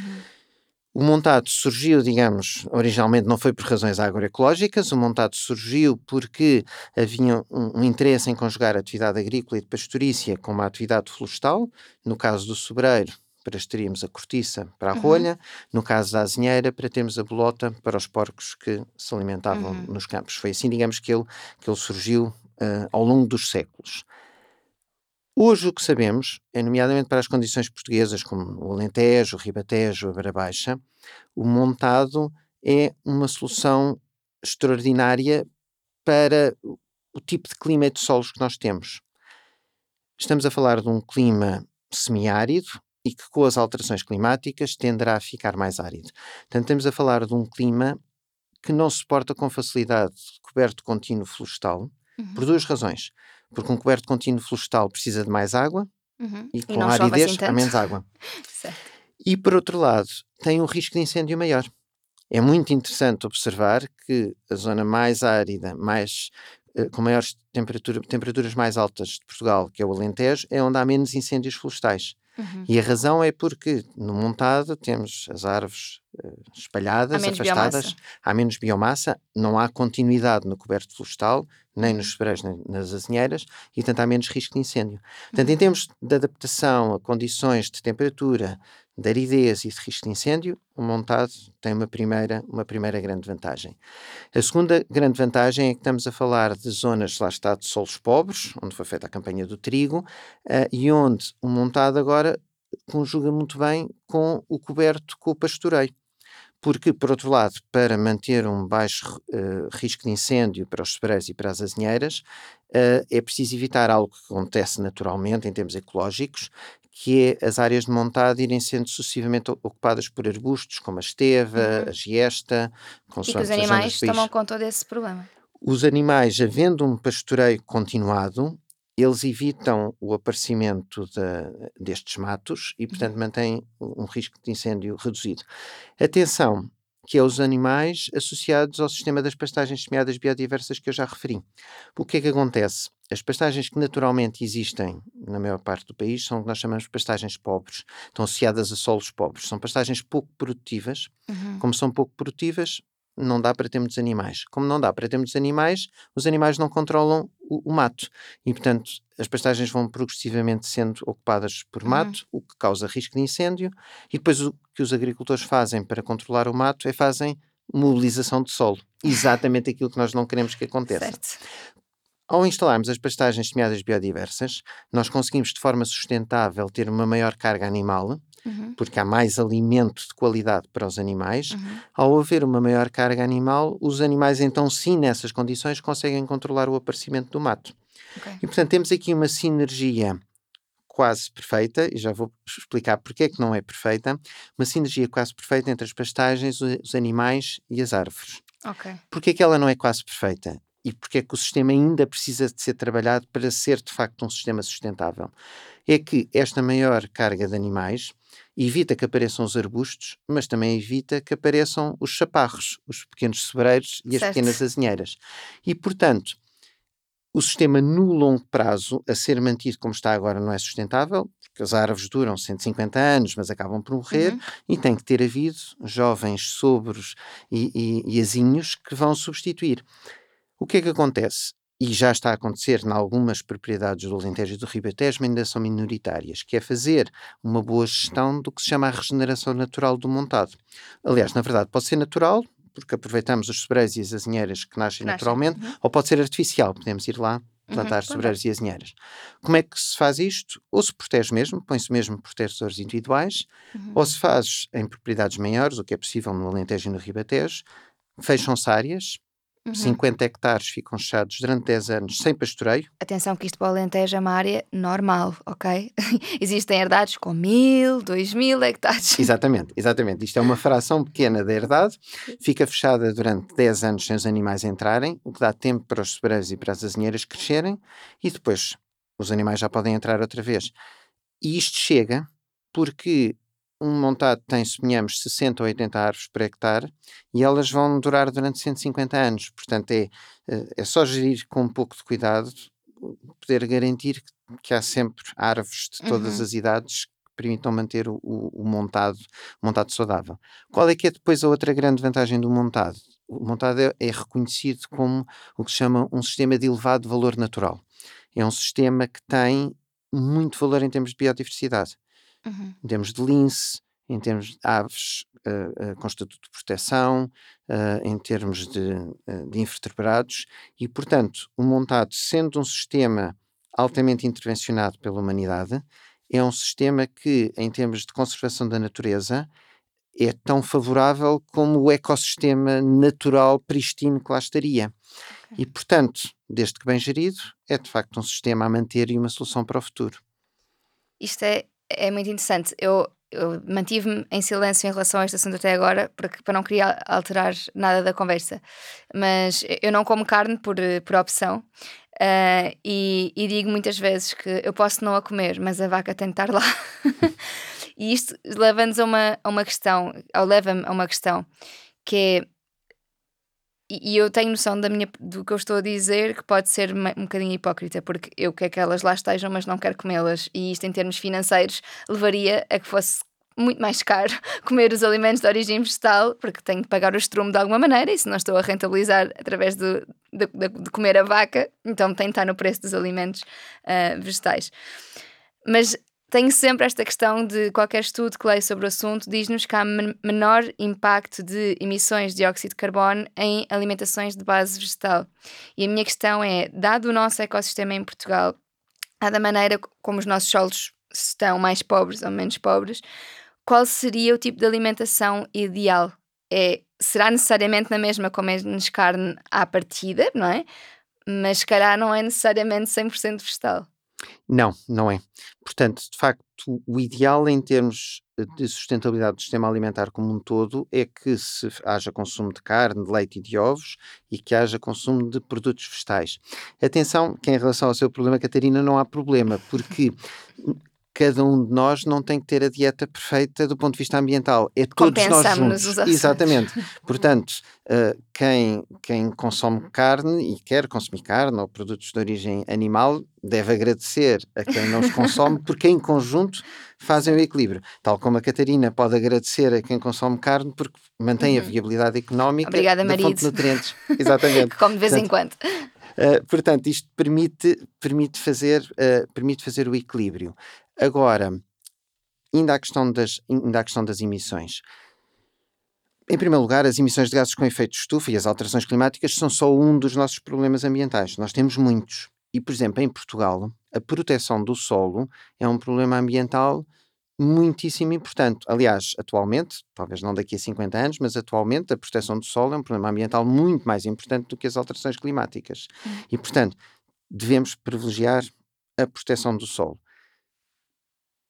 O montado surgiu, digamos, originalmente não foi por razões agroecológicas, o montado surgiu porque havia um, um, interesse em conjugar a atividade agrícola e de pastorícia com uma atividade florestal. No caso do sobreiro, para teríamos a cortiça para a uhum. rolha, no caso da azinheira, para termos a bolota para os porcos que se alimentavam uhum. nos campos. Foi assim, digamos, que ele, que ele surgiu uh, ao longo dos séculos. Hoje o que sabemos, é nomeadamente para as condições portuguesas, como o Alentejo, o Ribatejo, a Beira Baixa, o montado é uma solução extraordinária para o tipo de clima e de solos que nós temos. Estamos a falar de um clima semiárido, e que com as alterações climáticas tenderá a ficar mais árido. Portanto, estamos a falar de um clima que não suporta com facilidade coberto contínuo florestal, uhum. por duas razões. Porque um coberto contínuo florestal precisa de mais água uhum. e com e a aridez assim há menos água. e por outro lado, tem um risco de incêndio maior. É muito interessante observar que a zona mais árida, mais eh, com maiores temperatura, temperaturas mais altas de Portugal, que é o Alentejo, é onde há menos incêndios florestais. Uhum. E a razão é porque no montado temos as árvores uh, espalhadas, há afastadas, biomassa. há menos biomassa, não há continuidade no coberto florestal, nem nos sobreiros, nem nas azinheiras, e portanto há menos risco de incêndio. Portanto, uhum. em termos de adaptação a condições de temperatura, de aridez e de risco de incêndio, o montado tem uma primeira, uma primeira grande vantagem. A segunda grande vantagem é que estamos a falar de zonas, lá está, de solos pobres, onde foi feita a campanha do trigo, uh, e onde o montado agora conjuga muito bem com o coberto com o pastoreio. Porque, por outro lado, para manter um baixo uh, risco de incêndio para os sebreiros e para as azinheiras, uh, é preciso evitar algo que acontece naturalmente em termos ecológicos, que é as áreas de montado irem sendo sucessivamente ocupadas por arbustos, como a esteva, uhum. a giesta.
E que os animais tomam conta desse problema.
Os animais, havendo um pastoreio continuado, eles evitam o aparecimento de, destes matos e, portanto, uhum. mantêm um risco de incêndio reduzido. Atenção, que é os animais associados ao sistema das pastagens semeadas biodiversas que eu já referi. O que é que acontece? As pastagens que naturalmente existem na maior parte do país são o que nós chamamos de pastagens pobres, estão associadas a solos pobres. São pastagens pouco produtivas. Uhum. Como são pouco produtivas, não dá para ter muitos animais. Como não dá para ter muitos animais, os animais não controlam o, o mato. E, portanto, as pastagens vão progressivamente sendo ocupadas por uhum. mato, o que causa risco de incêndio. E depois o que os agricultores fazem para controlar o mato é fazem mobilização de solo. Exatamente aquilo que nós não queremos que aconteça. Certo. Ao instalarmos as pastagens semeadas biodiversas, nós conseguimos de forma sustentável ter uma maior carga animal, uhum. porque há mais alimento de qualidade para os animais. Uhum. Ao haver uma maior carga animal, os animais, então, sim, nessas condições, conseguem controlar o aparecimento do mato. Okay. E, portanto, temos aqui uma sinergia quase perfeita, e já vou explicar porque é que não é perfeita, uma sinergia quase perfeita entre as pastagens, os animais e as árvores. Okay. Porquê é que ela não é quase perfeita? E porque é que o sistema ainda precisa de ser trabalhado para ser de facto um sistema sustentável? É que esta maior carga de animais evita que apareçam os arbustos, mas também evita que apareçam os chaparros, os pequenos sebreiros e as certo. pequenas azinheiras. E, portanto, o sistema no longo prazo, a ser mantido como está agora, não é sustentável, porque as árvores duram 150 anos, mas acabam por morrer, uhum. e tem que ter havido jovens sobros e, e, e azinhos que vão substituir. O que é que acontece? e já está a acontecer em algumas propriedades do Alentejo e do Ribatejo, mas ainda são minoritárias, que é fazer uma boa gestão do que se chama a regeneração natural do montado. Aliás, na verdade, pode ser natural, porque aproveitamos os sobreiros e as azinheiras que nascem, naturalmente, uhum. ou pode ser artificial, podemos ir lá plantar uhum, sobreiros e azinheiras. Como é que se faz isto? Ou se protege mesmo, põe-se mesmo protetores individuais, uhum. ou se faz em propriedades maiores, o que é possível no Alentejo e no Ribatejo, fecham-se áreas, Uhum. 50 hectares ficam fechados durante 10 anos sem pastoreio.
Atenção que isto para o Alentejo é uma área normal, ok? Existem herdades com mil, dois mil hectares.
Exatamente, exatamente. Isto é uma fração pequena da herdade, fica fechada durante 10 anos sem os animais entrarem, o que dá tempo para os sobreiros e para as azinheiras crescerem e depois os animais já podem entrar outra vez. E isto chega porque um montado tem, suponhamos, 60 ou 80 árvores por hectare e elas vão durar durante 150 anos. Portanto, é, eh, é só gerir com um pouco de cuidado, poder garantir que há sempre árvores de todas uhum. as idades que permitam manter o, o, montado, montado saudável. Qual é que é depois a outra grande vantagem do montado? O montado é, é reconhecido como o que se chama um sistema de elevado valor natural. É um sistema que tem muito valor em termos de biodiversidade uhum. em termos de lince, em termos de aves uh, uh, com estatuto de proteção, uh, em termos de, de invertebrados, e, portanto, o montado, sendo um sistema altamente intervencionado pela humanidade, é um sistema que, em termos de conservação da natureza, é tão favorável como o ecossistema natural pristino que lá estaria. Okay. E, portanto, desde que bem gerido, é de facto um sistema a manter e uma solução para o futuro.
Isto é é muito interessante. Eu, eu mantive-me em silêncio em relação a este assunto até agora, porque, para não querer alterar nada da conversa. Mas eu não como carne por, por opção. Uh, e, e, digo muitas vezes que eu posso não a comer, mas a vaca tem de estar lá. e isto leva-nos a uma, a uma questão, ou leva-me a uma questão, que é e, eu tenho noção da minha, do que eu estou a dizer que pode ser um bocadinho hipócrita, porque eu quero que elas lá estejam, mas não quero comê-las. E isto, em termos financeiros, levaria a que fosse muito mais caro comer os alimentos de origem vegetal, porque tenho que pagar o estrumo de alguma maneira, e se não estou a rentabilizar através de, de, de comer a vaca, então tem de estar no preço dos alimentos uh, vegetais. Mas tenho sempre esta questão de qualquer estudo que leio sobre o assunto diz-nos que há menor impacto de emissões de dióxido de carbono em alimentações de base vegetal. E a minha questão é, dado o nosso ecossistema em Portugal, dada a maneira como os nossos solos estão mais pobres ou menos pobres, qual seria o tipo de alimentação ideal? É, será necessariamente na mesma como é carne à partida, não é? Mas se calhar não é necessariamente 100% vegetal.
Não, não é. Portanto, de facto, o ideal em termos eh, de sustentabilidade do sistema alimentar como um todo é que se haja consumo de carne, de leite e de ovos e que haja consumo de produtos vegetais. Atenção que em relação ao seu problema, Catarina, não há problema, porque cada um de nós não tem que ter a dieta perfeita do ponto de vista ambiental. É todos nós juntos. Os Exatamente. Portanto, uh, quem, quem consome carne e quer consumir carne ou produtos de origem animal deve agradecer a quem não os consome, porque em conjunto fazem o equilíbrio. Tal como a Catarina pode agradecer a quem consome carne, porque mantém uhum. a viabilidade económica
Obrigada,
da
marido.
fonte de nutrientes. Exatamente.
come de vez Portanto, em quando.
Uh, portanto, isto permite, permite, fazer, uh, permite fazer o equilíbrio. Agora, ainda à questão das, ainda à questão das emissões. Em primeiro lugar, as emissões de gases com efeito de estufa e as alterações climáticas são só um dos nossos problemas ambientais. Nós temos muitos. E, por exemplo, em Portugal, a proteção do solo é um problema ambiental muitíssimo importante. Aliás, atualmente, talvez não daqui a 50 anos, mas atualmente a proteção do solo é um problema ambiental muito mais importante do que as alterações climáticas. Hum. E, portanto, devemos privilegiar a proteção do solo.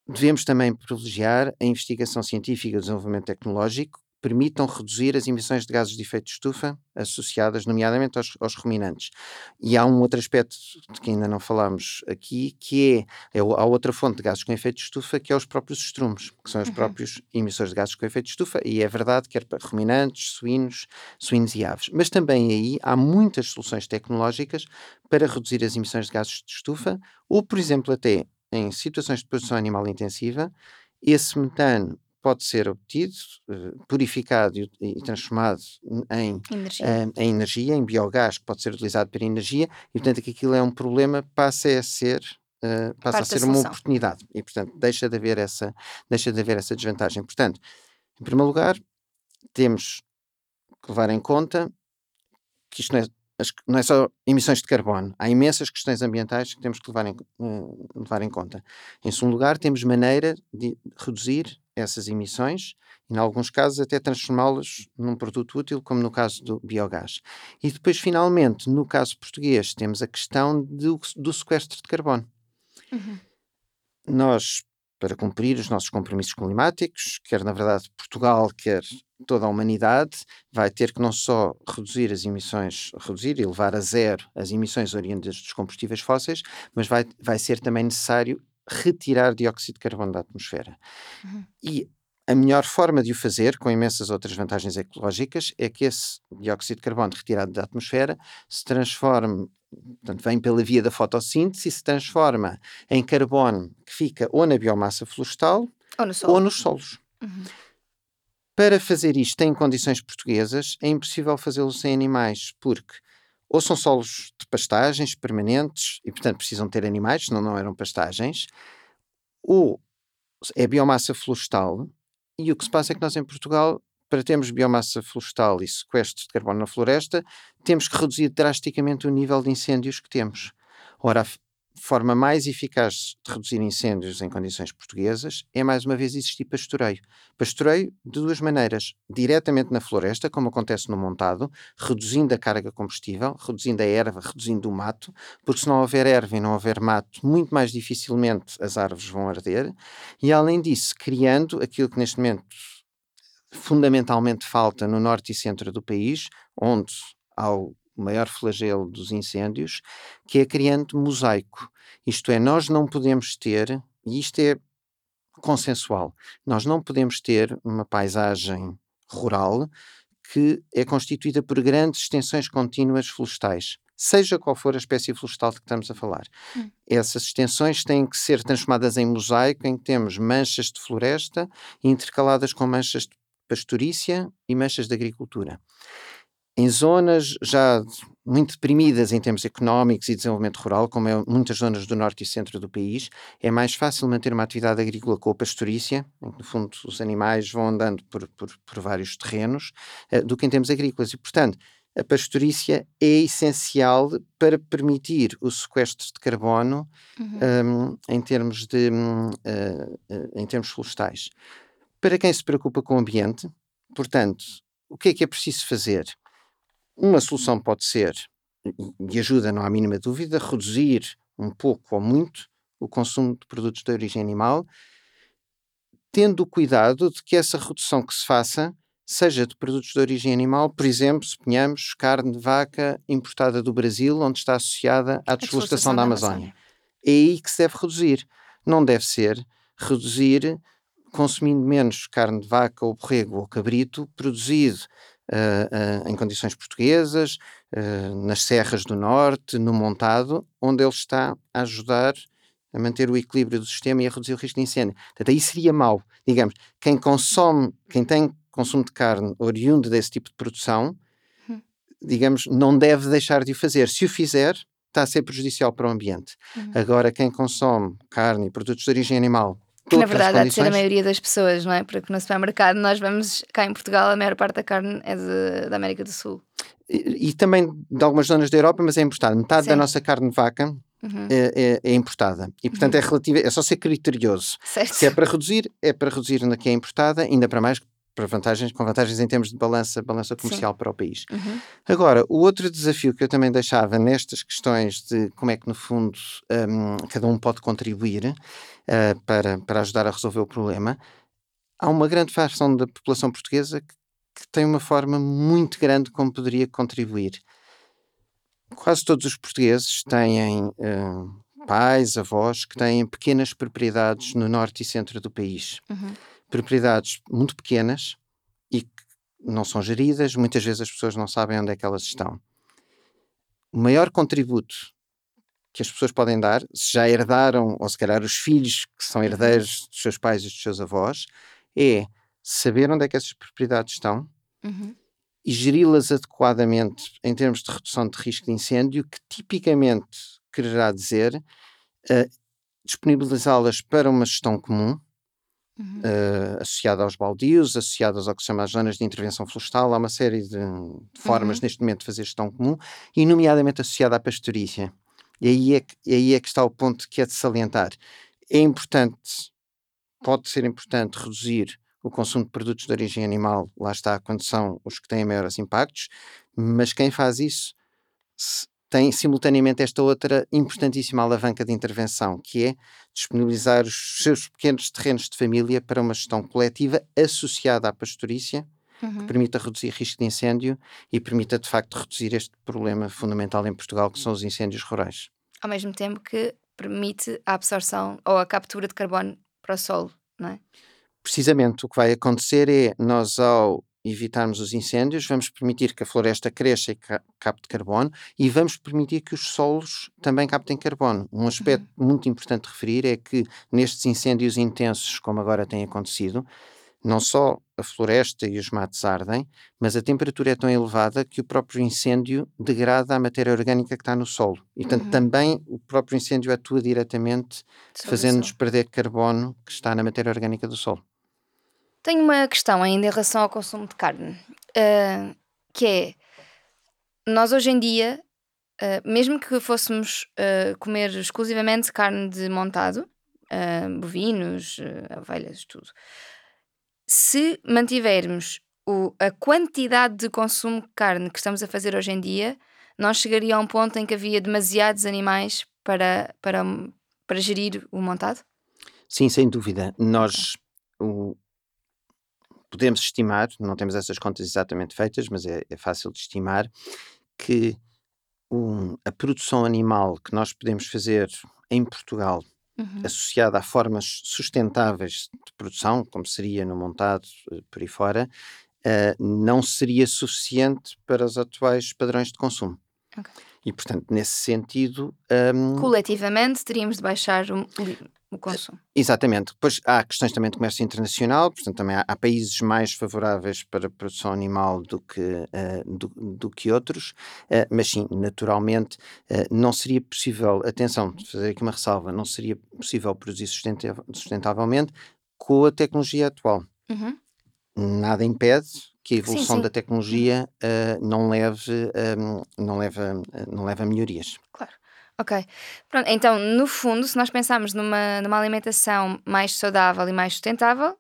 Devemos também privilegiar a investigação científica e o desenvolvimento tecnológico que permitam reduzir as emissões de gases de efeito de estufa associadas, nomeadamente, aos, aos ruminantes. E há um outro aspecto de que ainda não falámos aqui, que é, é a outra fonte de gases com efeito de estufa, que é os próprios estrumes, que são os uhum. próprios emissores de gases com efeito de estufa, e é verdade, quer para ruminantes, suínos, suínos e aves. Mas também aí há muitas soluções tecnológicas para reduzir as emissões de gases de estufa, ou, por exemplo, até em situações de produção animal intensiva, esse metano pode ser obtido, uh, purificado e, transformado em energia. Uh, em energia, em biogás, que pode ser utilizado para energia, e portanto que aquilo é um problema, passa a ser uh, passa a ser uma oportunidade e portanto deixa de haver essa deixa de haver essa desvantagem. Portanto, em primeiro lugar, temos que levar em conta que isto não é as, não é só emissões de carbono, há imensas questões ambientais que temos que levar em, uh, levar em conta. Em segundo lugar, temos maneira de reduzir essas emissões e, em alguns casos, até transformá-las num produto útil, como no caso do biogás. E depois, finalmente, no caso português, temos a questão do, do sequestro de carbono. Uhum. Nós, para cumprir os nossos compromissos climáticos, quer na verdade Portugal, quer toda a humanidade vai ter que não só reduzir as emissões, reduzir e levar a zero as emissões oriundas dos combustíveis fósseis, mas vai, vai ser também necessário retirar dióxido de carbono da atmosfera. Uhum. E a melhor forma de o fazer, com imensas outras vantagens ecológicas, é que esse dióxido de carbono retirado da atmosfera se transforme, portanto, vem pela via da fotossíntese e se transforma em carbono que fica ou na biomassa florestal ou, no ou nos solos. Uhum. Para fazer isto em condições portuguesas, é impossível fazê-lo sem animais, porque ou são solos de pastagens permanentes e, portanto, precisam ter animais, senão não eram pastagens, ou é biomassa florestal. E o que se passa é que nós, em Portugal, para termos biomassa florestal e sequestro de carbono na floresta, temos que reduzir drasticamente o nível de incêndios que temos. Ora, forma mais eficaz de reduzir incêndios em condições portuguesas é, mais uma vez, existir pastoreio. Pastoreio de duas maneiras. Diretamente na floresta, como acontece no montado, reduzindo a carga combustível, reduzindo a erva, reduzindo o mato, porque se não houver erva e não houver mato, muito mais dificilmente as árvores vão arder. E, além disso, criando aquilo que neste momento fundamentalmente falta no norte e centro do país, onde há o maior flagelo dos incêndios, que é criando mosaico. Isto é, nós não podemos ter, e isto é consensual, nós não podemos ter uma paisagem rural que é constituída por grandes extensões contínuas florestais seja qual for a espécie florestal de que estamos a falar. Hum. Essas extensões têm que ser transformadas em mosaico, em que temos manchas de floresta intercaladas com manchas de pastorícia e manchas de agricultura. Em zonas já muito deprimidas em termos económicos e desenvolvimento rural, como é muitas zonas do norte e centro do país, é mais fácil manter uma atividade agrícola com a pastorícia, em que, no fundo, os animais vão andando por, por, por vários terrenos, uh, do que em termos agrícolas. E, portanto, a pastorícia é essencial para permitir o sequestro de carbono uhum. um, em termos de um, uh, uh, em termos florestais. Para quem se preocupa com o ambiente, portanto, o que é que é preciso fazer? Uma solução pode ser, e ajuda, não há mínima dúvida, reduzir um pouco ou muito o consumo de produtos de origem animal, tendo o cuidado de que essa redução que se faça seja de produtos de origem animal, por exemplo, suponhamos carne de vaca importada do Brasil, onde está associada à desflorestação da Amazónia. É aí que se deve reduzir. Não deve ser reduzir consumindo menos carne de vaca ou borrego ou cabrito produzido uh, uh, em condições portuguesas, uh, nas serras do norte, no montado, onde ele está a ajudar a manter o equilíbrio do sistema e a reduzir o risco de incêndio. Portanto, aí seria mau. Digamos, quem consome, quem tem consumo de carne oriundo desse tipo de produção, uhum. digamos, não deve deixar de o fazer. Se o fizer, está a ser prejudicial para o ambiente. Uhum. Agora, quem consome carne e produtos de origem animal
que na verdade há de ser a maioria das pessoas, não é? Porque no supermercado nós vamos, cá em Portugal, a maior parte da carne é de, da América do Sul.
E, e, também de algumas zonas da Europa, mas é importada. Metade Sim. da nossa carne de vaca uhum. é, é, é, importada. E portanto uhum. é relativa, é só ser criterioso. Certo. Se é para reduzir, é para reduzir na que é importada, ainda para mais para vantagens, com vantagens em termos de balança, balança comercial Sim. para o país. Uhum. Agora, o outro desafio que eu também deixava nestas questões de como é que, no fundo, um, cada um pode contribuir uh, para, para ajudar a resolver o problema, há uma grande fração da população portuguesa que, que tem uma forma muito grande como poderia contribuir. Quase todos os portugueses têm uh, pais, avós que têm pequenas propriedades no norte e centro do país. Uhum propriedades muito pequenas e que não são geridas, muitas vezes as pessoas não sabem onde é que elas estão. O maior contributo que as pessoas podem dar, se já herdaram, ou se calhar os filhos que são herdeiros dos seus pais e dos seus avós, é saber onde é que essas propriedades estão uhum. e geri-las adequadamente em termos de redução de risco de incêndio, que tipicamente quererá dizer uh, disponibilizá-las para uma gestão comum, Uhum. Uh, associada aos baldios, associadas ao que se chama as zonas de intervenção florestal, há uma série de, de formas uhum. neste momento de fazer gestão comum, e nomeadamente associada à pastorícia. E aí é, que, aí é que está o ponto que é de salientar. É importante, pode ser importante reduzir o consumo de produtos de origem animal, lá está, quando são os que têm maiores impactos, mas quem faz isso tem simultaneamente esta outra importantíssima alavanca de intervenção, que é disponibilizar os seus pequenos terrenos de família para uma gestão coletiva associada à pastorícia, uhum. que permita reduzir risco de incêndio e permita, de facto, reduzir este problema fundamental em Portugal, que são os incêndios rurais.
Ao mesmo tempo que permite a absorção ou a captura de carbono para o solo, não é?
Precisamente, o que vai acontecer é nós, ao evitarmos os incêndios, vamos permitir que a floresta cresça e capte carbono e vamos permitir que os solos também captem carbono. Um aspecto uhum. muito importante de referir é que nestes incêndios intensos, como agora tem acontecido, não só a floresta e os matos ardem, mas a temperatura é tão elevada que o próprio incêndio degrada a matéria orgânica que está no solo. E, portanto, uhum. também o próprio incêndio atua diretamente, fazendo-nos perder carbono que está na matéria orgânica do solo.
Tenho uma questão ainda em relação ao consumo de carne, uh, que é, nós hoje em dia, uh, mesmo que fôssemos uh, comer exclusivamente carne de montado, bovinos, ovelhas, tudo, se mantivermos o, a quantidade de consumo de carne que estamos a fazer hoje em dia, nós chegaria a um ponto em que havia demasiados animais para, para, para gerir o montado?
Sim, sem dúvida. Nós, podemos estimar, não temos essas contas exatamente feitas, mas é, é fácil de estimar, que um, a produção animal que nós podemos fazer em Portugal, uhum. associada a formas sustentáveis de produção, como seria no montado eh, por aí fora, uh, não seria suficiente para os atuais padrões de consumo. Okay. E, portanto, nesse sentido. Um...
Coletivamente, teríamos de baixar o, o consumo.
Exatamente. Depois há questões também de comércio internacional, portanto também há, há países mais favoráveis para a produção animal do que, uh, do, do, que outros, uh, mas sim, naturalmente uh, não seria possível, atenção, fazer aqui uma ressalva, não seria possível produzir sustentavelmente com a tecnologia atual. Uhum. Nada impede que a evolução sim, sim. da tecnologia não leve, não, leva, não leve a melhorias.
Claro. Ok. Pronto, então, no fundo, se nós pensarmos numa, numa alimentação mais saudável e mais sustentável,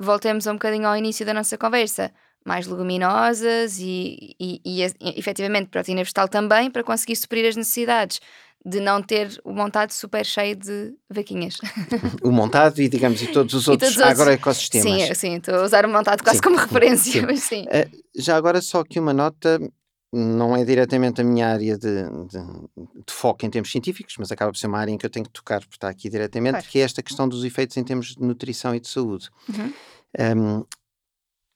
voltemos um bocadinho ao início da nossa conversa. Mais leguminosas e, e, e, e efetivamente proteína vegetal também, para conseguir suprir as necessidades de não ter o montado super cheio de vaquinhas.
O montado e, digamos, e todos os outros, todos outros... agroecossistemas.
Sim, sim, estou a usar o montado quase sim, como referência, sim. mas sim. Uh,
já agora só aqui uma nota, não é diretamente a minha área de, de, de, foco em termos científicos, mas acaba por ser uma área em que eu tenho que tocar, porque está aqui diretamente, claro. que é esta questão dos efeitos em termos de nutrição e de saúde. Uhum. Um,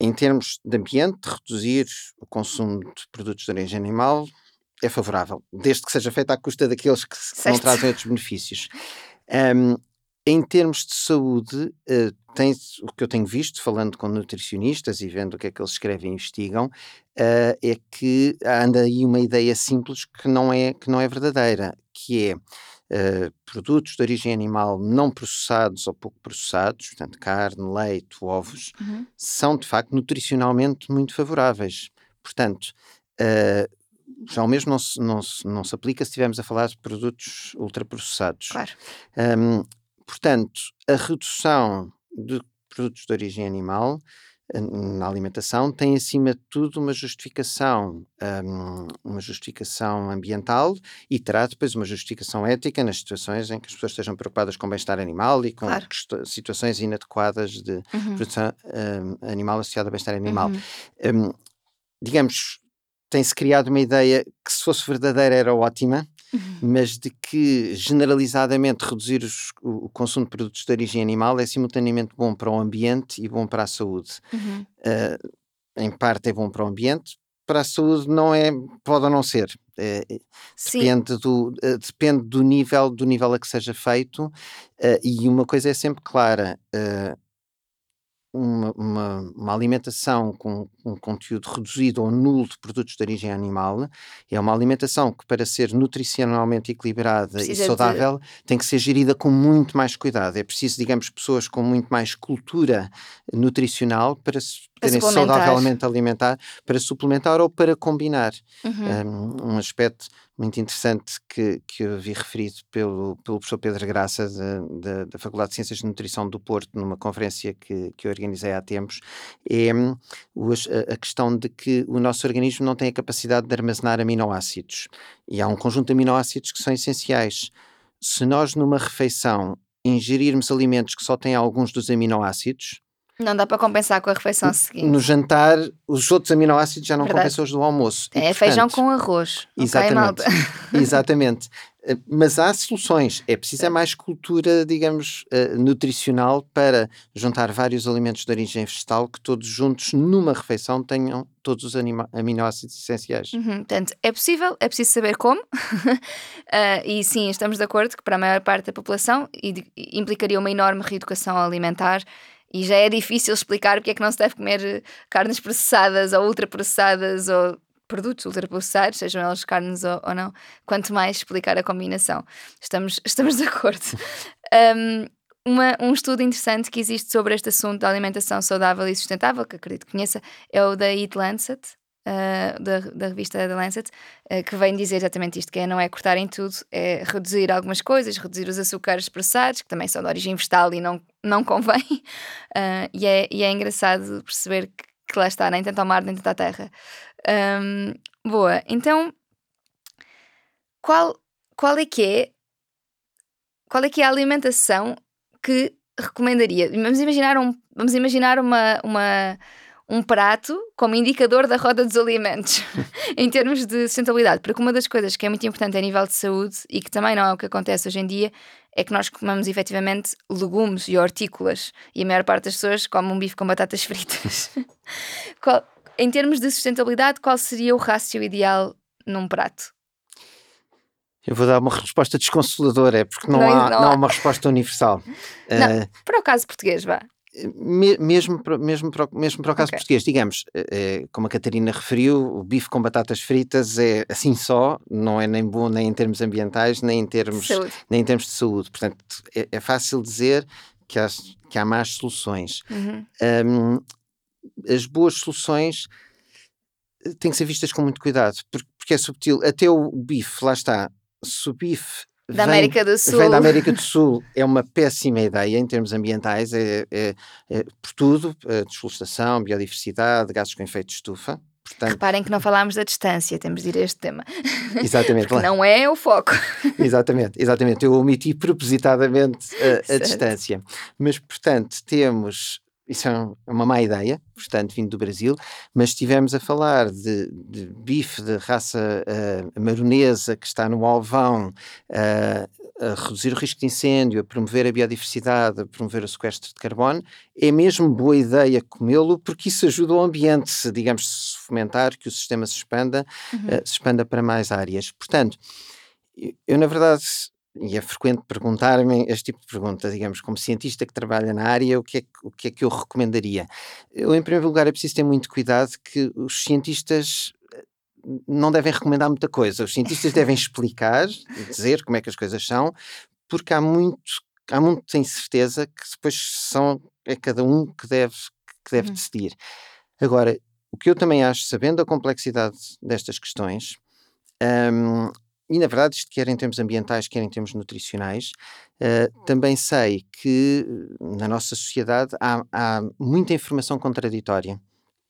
em termos de ambiente, reduzir o consumo de produtos de origem animal é favorável, desde que seja feito à custa daqueles que certo. não trazem outros benefícios. Um, em termos de saúde, uh, tem, o que eu tenho visto, falando com nutricionistas e vendo o que é que eles escrevem e investigam, uh, é que anda aí uma ideia simples que não é, que não é verdadeira, que é uh, produtos de origem animal não processados ou pouco processados, portanto carne, leite, ovos, uhum. são de facto nutricionalmente muito favoráveis. Portanto, já o mesmo não se, não, se, não se aplica se estivermos a falar de produtos ultraprocessados.
Claro.
Um, Portanto, a redução de produtos de origem animal eh, na alimentação tem acima de tudo uma justificação um, uma justificação ambiental e terá depois uma justificação ética nas situações em que as pessoas estejam preocupadas com o bem-estar animal e com claro. situações inadequadas de uhum. produção um, animal associada ao bem-estar animal uhum. um, digamos tem-se criado uma ideia que se fosse verdadeira era ótima Uhum. mas de que generalizadamente reduzir os, o, consumo de produtos de origem animal é simultaneamente bom para o ambiente e bom para a saúde. Uhum. Uh, em parte é bom para o ambiente, para a saúde não é, pode ou não ser. É, depende, do, uh, depende do nível do nível a que seja feito uh, e uma coisa é sempre clara uh, uma, uma, uma, alimentação com um conteúdo reduzido ou nulo de produtos de origem animal é uma alimentação que, para ser nutricionalmente equilibrada Precisa e saudável, de... tem que ser gerida com muito mais cuidado. É preciso, digamos, pessoas com muito mais cultura nutricional para se terem saudavelmente alimentar, para suplementar ou para combinar. Uhum. Um, um aspecto muito interessante que, que eu vi referido pelo, pelo professor Pedro Graça da, da Faculdade de Ciências de Nutrição do Porto numa conferência que, que eu organizei há tempos é hum, a, a questão de que o nosso organismo não tem a capacidade de armazenar aminoácidos e há um conjunto de aminoácidos que são essenciais. Se nós numa refeição ingerirmos alimentos que só têm alguns dos aminoácidos,
não dá para compensar com a refeição seguinte.
No jantar, os outros aminoácidos já não Verdade. compensam os do almoço.
É e, portanto, feijão com arroz.
Exatamente. Okay, exatamente. Eh, mas há soluções. É preciso é mais cultura, digamos, uh, nutricional para juntar vários alimentos de origem vegetal que todos juntos, numa refeição, tenham todos os aminoácidos essenciais.
Uhum. Portanto, é possível, é preciso saber como. uh, e sim, estamos de acordo que para a maior parte da população implicaria uma enorme reeducação alimentar e já é difícil explicar porque é que não se deve comer eh, carnes processadas ou ultraprocessadas ou produtos ultraprocessados, sejam eles carnes ou, ou, não, quanto mais explicar a combinação. Estamos, estamos de acordo. Um, uma, um estudo interessante que existe sobre este assunto da alimentação saudável e sustentável, que acredito que conheça, é o da Eat Lancet, uh, da, da revista The Lancet, uh, que vem dizer exatamente isto: que é, não é cortar em tudo, é reduzir algumas coisas, reduzir os açúcares processados, que também são de origem vegetal e não, não convém. Uh, e, é, e é engraçado perceber que, que lá está, nem tanto ao mar, nem tanto à terra. Um, boa, então qual, qual é que é qual é que é a alimentação que recomendaria? Vamos imaginar, um, vamos imaginar uma, uma, um prato como indicador da roda dos alimentos em termos de sustentabilidade. Porque uma das coisas que é muito importante a nível de saúde e que também não é o que acontece hoje em dia é que nós comemos efetivamente legumes e hortícolas e a maior parte das pessoas come um bife com batatas fritas. qual, em termos de sustentabilidade, qual seria o rácio ideal num prato?
Eu vou dar uma resposta desconsoladora, é porque não, não há, não, há, uma resposta universal.
Não, uh, para o caso português, vá.
Me, mesmo, mesmo, para, mesmo para o caso okay. português, digamos, é, como a Catarina referiu, o bife com batatas fritas é assim só, não é nem bom nem em termos ambientais, nem em termos, nem em termos de saúde. Portanto, é, é fácil dizer que há, que há más soluções. Uhum. Um, as boas soluções eh, têm que ser vistas com muito cuidado, porque, porque é subtil. Até o bife, lá está, se o bife
da vem, América do Sul.
Vem da América do Sul. É uma péssima ideia em termos ambientais, é, é, é por tudo, desflorestação, biodiversidade, gases com efeito de estufa.
Portanto, Reparem que não falámos da distância, temos de ir a este tema.
Exatamente.
Porque não é o foco.
Exatamente, exatamente. Eu omiti propositadamente a, a distância. Mas, portanto, temos isso é uma má ideia, portanto, vindo do Brasil, mas estivemos a falar de, de bife de raça uh, maronesa que está no alvão uh, a reduzir o risco de incêndio, a promover a biodiversidade, a promover o sequestro de carbono, é mesmo boa ideia comê-lo porque isso ajuda o ambiente, digamos, se fomentar que o sistema se expanda, uhum. uh, se expanda para mais áreas. Portanto, eu, na verdade, e é frequente perguntar-me este tipo de pergunta, digamos, como cientista que trabalha na área, o que, é, o que é que eu recomendaria? Eu, em primeiro lugar, é preciso ter muito cuidado que os cientistas eh, não devem recomendar muita coisa. Os cientistas devem explicar, dizer como é que as coisas são, porque há muito, há muita incerteza que depois são, é cada um que deve, que deve uhum. decidir. Agora, o que eu também acho, sabendo a complexidade destas questões, um, e na verdade, isto quer em termos ambientais, quer em termos nutricionais, uh, também sei que na nossa sociedade há, há muita informação contraditória.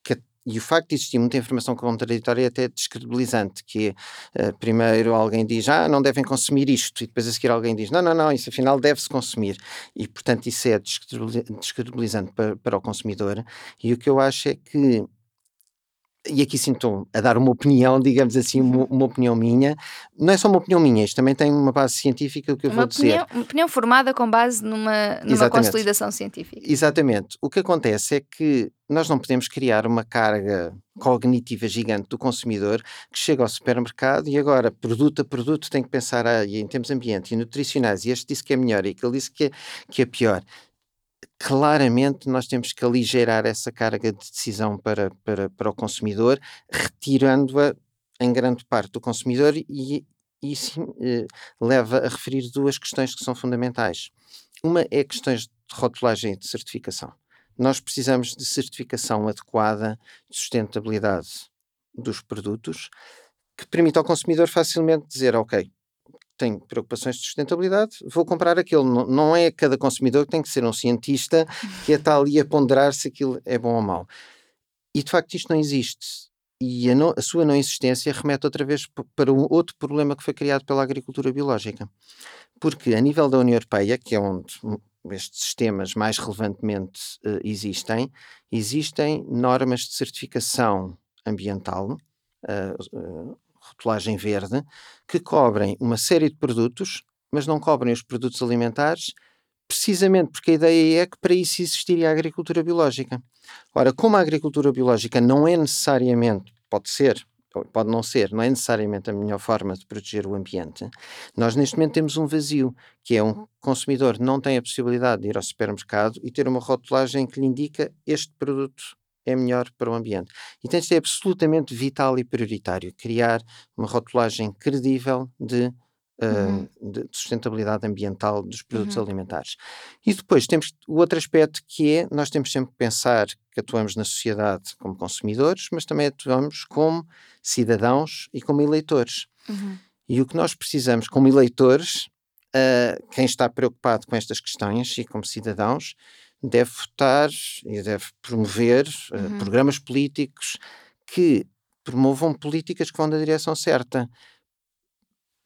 Que, e o facto de existir muita informação contraditória é até descredibilizante, que uh, primeiro alguém diz, ah, não devem consumir isto, e depois a seguir alguém diz, não, não, não, isso afinal deve-se consumir. E, portanto, isso é descredibilizante para, para o consumidor. E o que eu acho é que e aqui sinto a dar uma opinião, digamos assim, uma, uma, opinião minha. Não é só uma opinião minha, isto também tem uma base científica o que eu
uma
vou
opinião,
dizer.
Uma opinião formada com base numa, numa consolidação científica.
Exatamente. O que acontece é que nós não podemos criar uma carga cognitiva gigante do consumidor que chega ao supermercado e agora, produto a produto, tem que pensar ah, em termos ambiente e nutricionais, e este disse que é melhor e aquele disse que é, que é pior claramente nós temos que aligerar essa carga de decisão para, para, para o consumidor, retirando-a em grande parte do consumidor e isso eh, leva a referir duas questões que são fundamentais. Uma é questões de rotulagem e de certificação. Nós precisamos de certificação adequada de sustentabilidade dos produtos que permita ao consumidor facilmente dizer, ok, tem preocupações de sustentabilidade, vou comprar aquele. Não, não é cada consumidor que tem que ser um cientista que está ali a ponderar se aquilo é bom ou mau. E de facto isto não existe. E a, no, a sua não existência remete outra vez para um outro problema que foi criado pela agricultura biológica. Porque a nível da União Europeia, que é onde estes sistemas mais relevantemente uh, existem, existem normas de certificação ambiental, uh, uh, rotulagem verde, que cobrem uma série de produtos, mas não cobrem os produtos alimentares, precisamente porque a ideia é que para isso existiria a agricultura biológica. Ora, como a agricultura biológica não é necessariamente, pode ser, pode não ser, não é necessariamente a melhor forma de proteger o ambiente, nós neste momento temos um vazio, que é um consumidor não tem a possibilidade de ir ao supermercado e ter uma rotulagem que lhe indica este produto é melhor para o ambiente. E isto é absolutamente vital e prioritário, criar uma rotulagem credível de, uh, uhum. de sustentabilidade ambiental dos produtos uhum. alimentares. E depois temos o outro aspecto que é, nós temos sempre que pensar que atuamos na sociedade como consumidores, mas também atuamos como cidadãos e como eleitores. Uhum. E o que nós precisamos como eleitores, uh, quem está preocupado com estas questões e como cidadãos, deve votar e deve promover eh, uhum. uh, programas políticos que promovam políticas que vão na direção certa.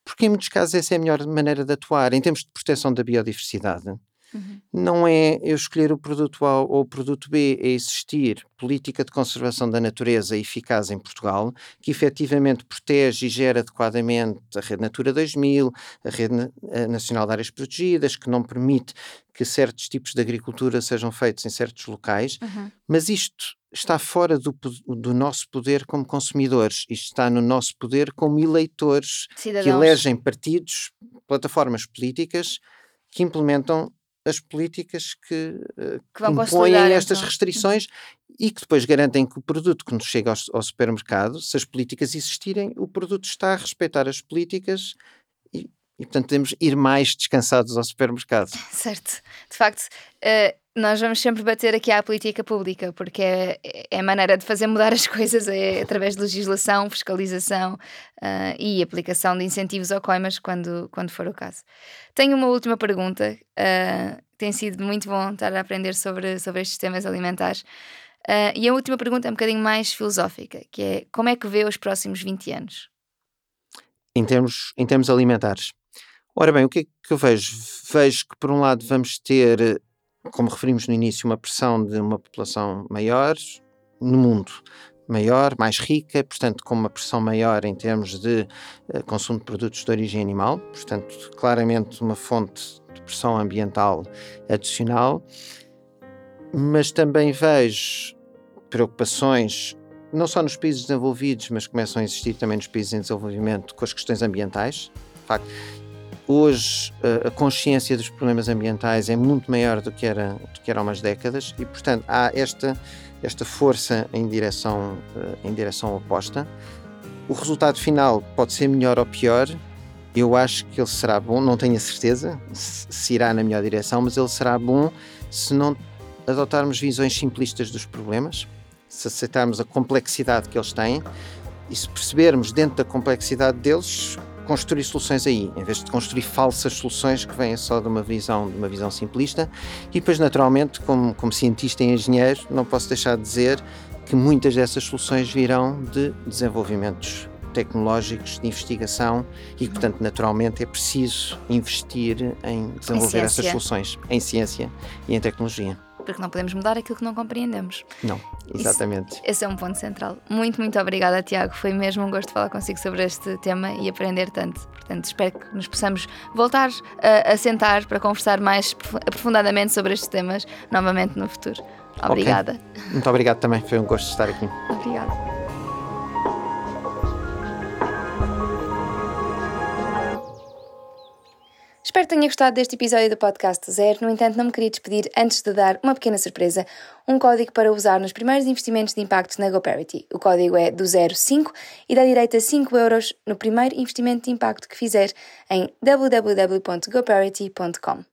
Porque em muitos casos essa é a melhor maneira de atuar. Em termos de proteção da biodiversidade, Uhum. Não é eu escolher o produto A ou o produto B, é existir política de conservação da natureza eficaz em Portugal, que efetivamente protege e gera adequadamente a Rede Natura 2000, a Rede Nacional de Áreas Protegidas, que não permite que certos tipos de agricultura sejam feitos em certos locais, uhum. mas isto está fora do, do, nosso poder como consumidores. Isto está no nosso poder como eleitores Cidadãos. que elegem partidos, plataformas políticas que implementam as políticas que, eh, que, impõem estas então. restrições e que depois garantem que o produto que nos chega ao, ao, supermercado, se as políticas existirem, o produto está a respeitar as políticas e, e portanto, podemos ir mais descansados ao supermercado.
Certo. De facto, uh, nós vamos sempre bater aqui à política pública, porque é, é a maneira de fazer mudar as coisas é através de legislação, fiscalização uh, e aplicação de incentivos ou coimas quando, quando for o caso. Tenho uma última pergunta. Uh, tem sido muito bom estar a aprender sobre, sobre estes temas alimentares. Uh, e a última pergunta é um bocadinho mais filosófica, que é como é que vê os próximos 20 anos?
Em termos, em termos alimentares. Ora bem, o que é que eu vejo? Vejo que, por um lado, vamos ter como referimos no início, uma pressão de uma população maior no mundo. Maior, mais rica, portanto, com uma pressão maior em termos de uh, consumo de produtos de origem animal, portanto, claramente uma fonte de pressão ambiental adicional. Mas também vejo preocupações, não só nos países desenvolvidos, mas começam a existir também nos países em desenvolvimento com as questões ambientais. De facto, Hoje a consciência dos problemas ambientais é muito maior do que era, do que era há umas décadas e, portanto, há esta, esta força em direção, em direção oposta. O resultado final pode ser melhor ou pior. Eu acho que ele será bom, não tenho a certeza se irá na melhor direção, mas ele será bom se não adotarmos visões simplistas dos problemas, se aceitarmos a complexidade que eles têm e se percebermos dentro da complexidade deles construir soluções aí, em vez de construir falsas soluções que vêm só de uma visão, de uma visão simplista. E depois, naturalmente, como, como cientista e engenheiro, não posso deixar de dizer que muitas dessas soluções virão de desenvolvimentos tecnológicos de investigação e, portanto, naturalmente é preciso investir em desenvolver em essas soluções em ciência e em tecnologia
porque não podemos mudar aquilo que não compreendemos.
Não, exatamente.
Isso, esse é um ponto central. Muito, muito obrigada, Tiago. Foi mesmo um gosto falar consigo sobre este tema e aprender tanto. Portanto, espero que nos possamos voltar a, a sentar para conversar mais aprofundadamente sobre estes temas novamente no futuro. Obrigada.
Okay. Muito obrigado também. Foi um gosto estar aqui.
Obrigada. Espero que tenha gostado deste episódio do Podcast Zero. No entanto, não me queria despedir antes de dar uma pequena surpresa: um código para usar nos primeiros investimentos de impacto na GoParity. O código é do 05 e dá direito a 5 euros no primeiro investimento de impacto que fizer em www.goparity.com.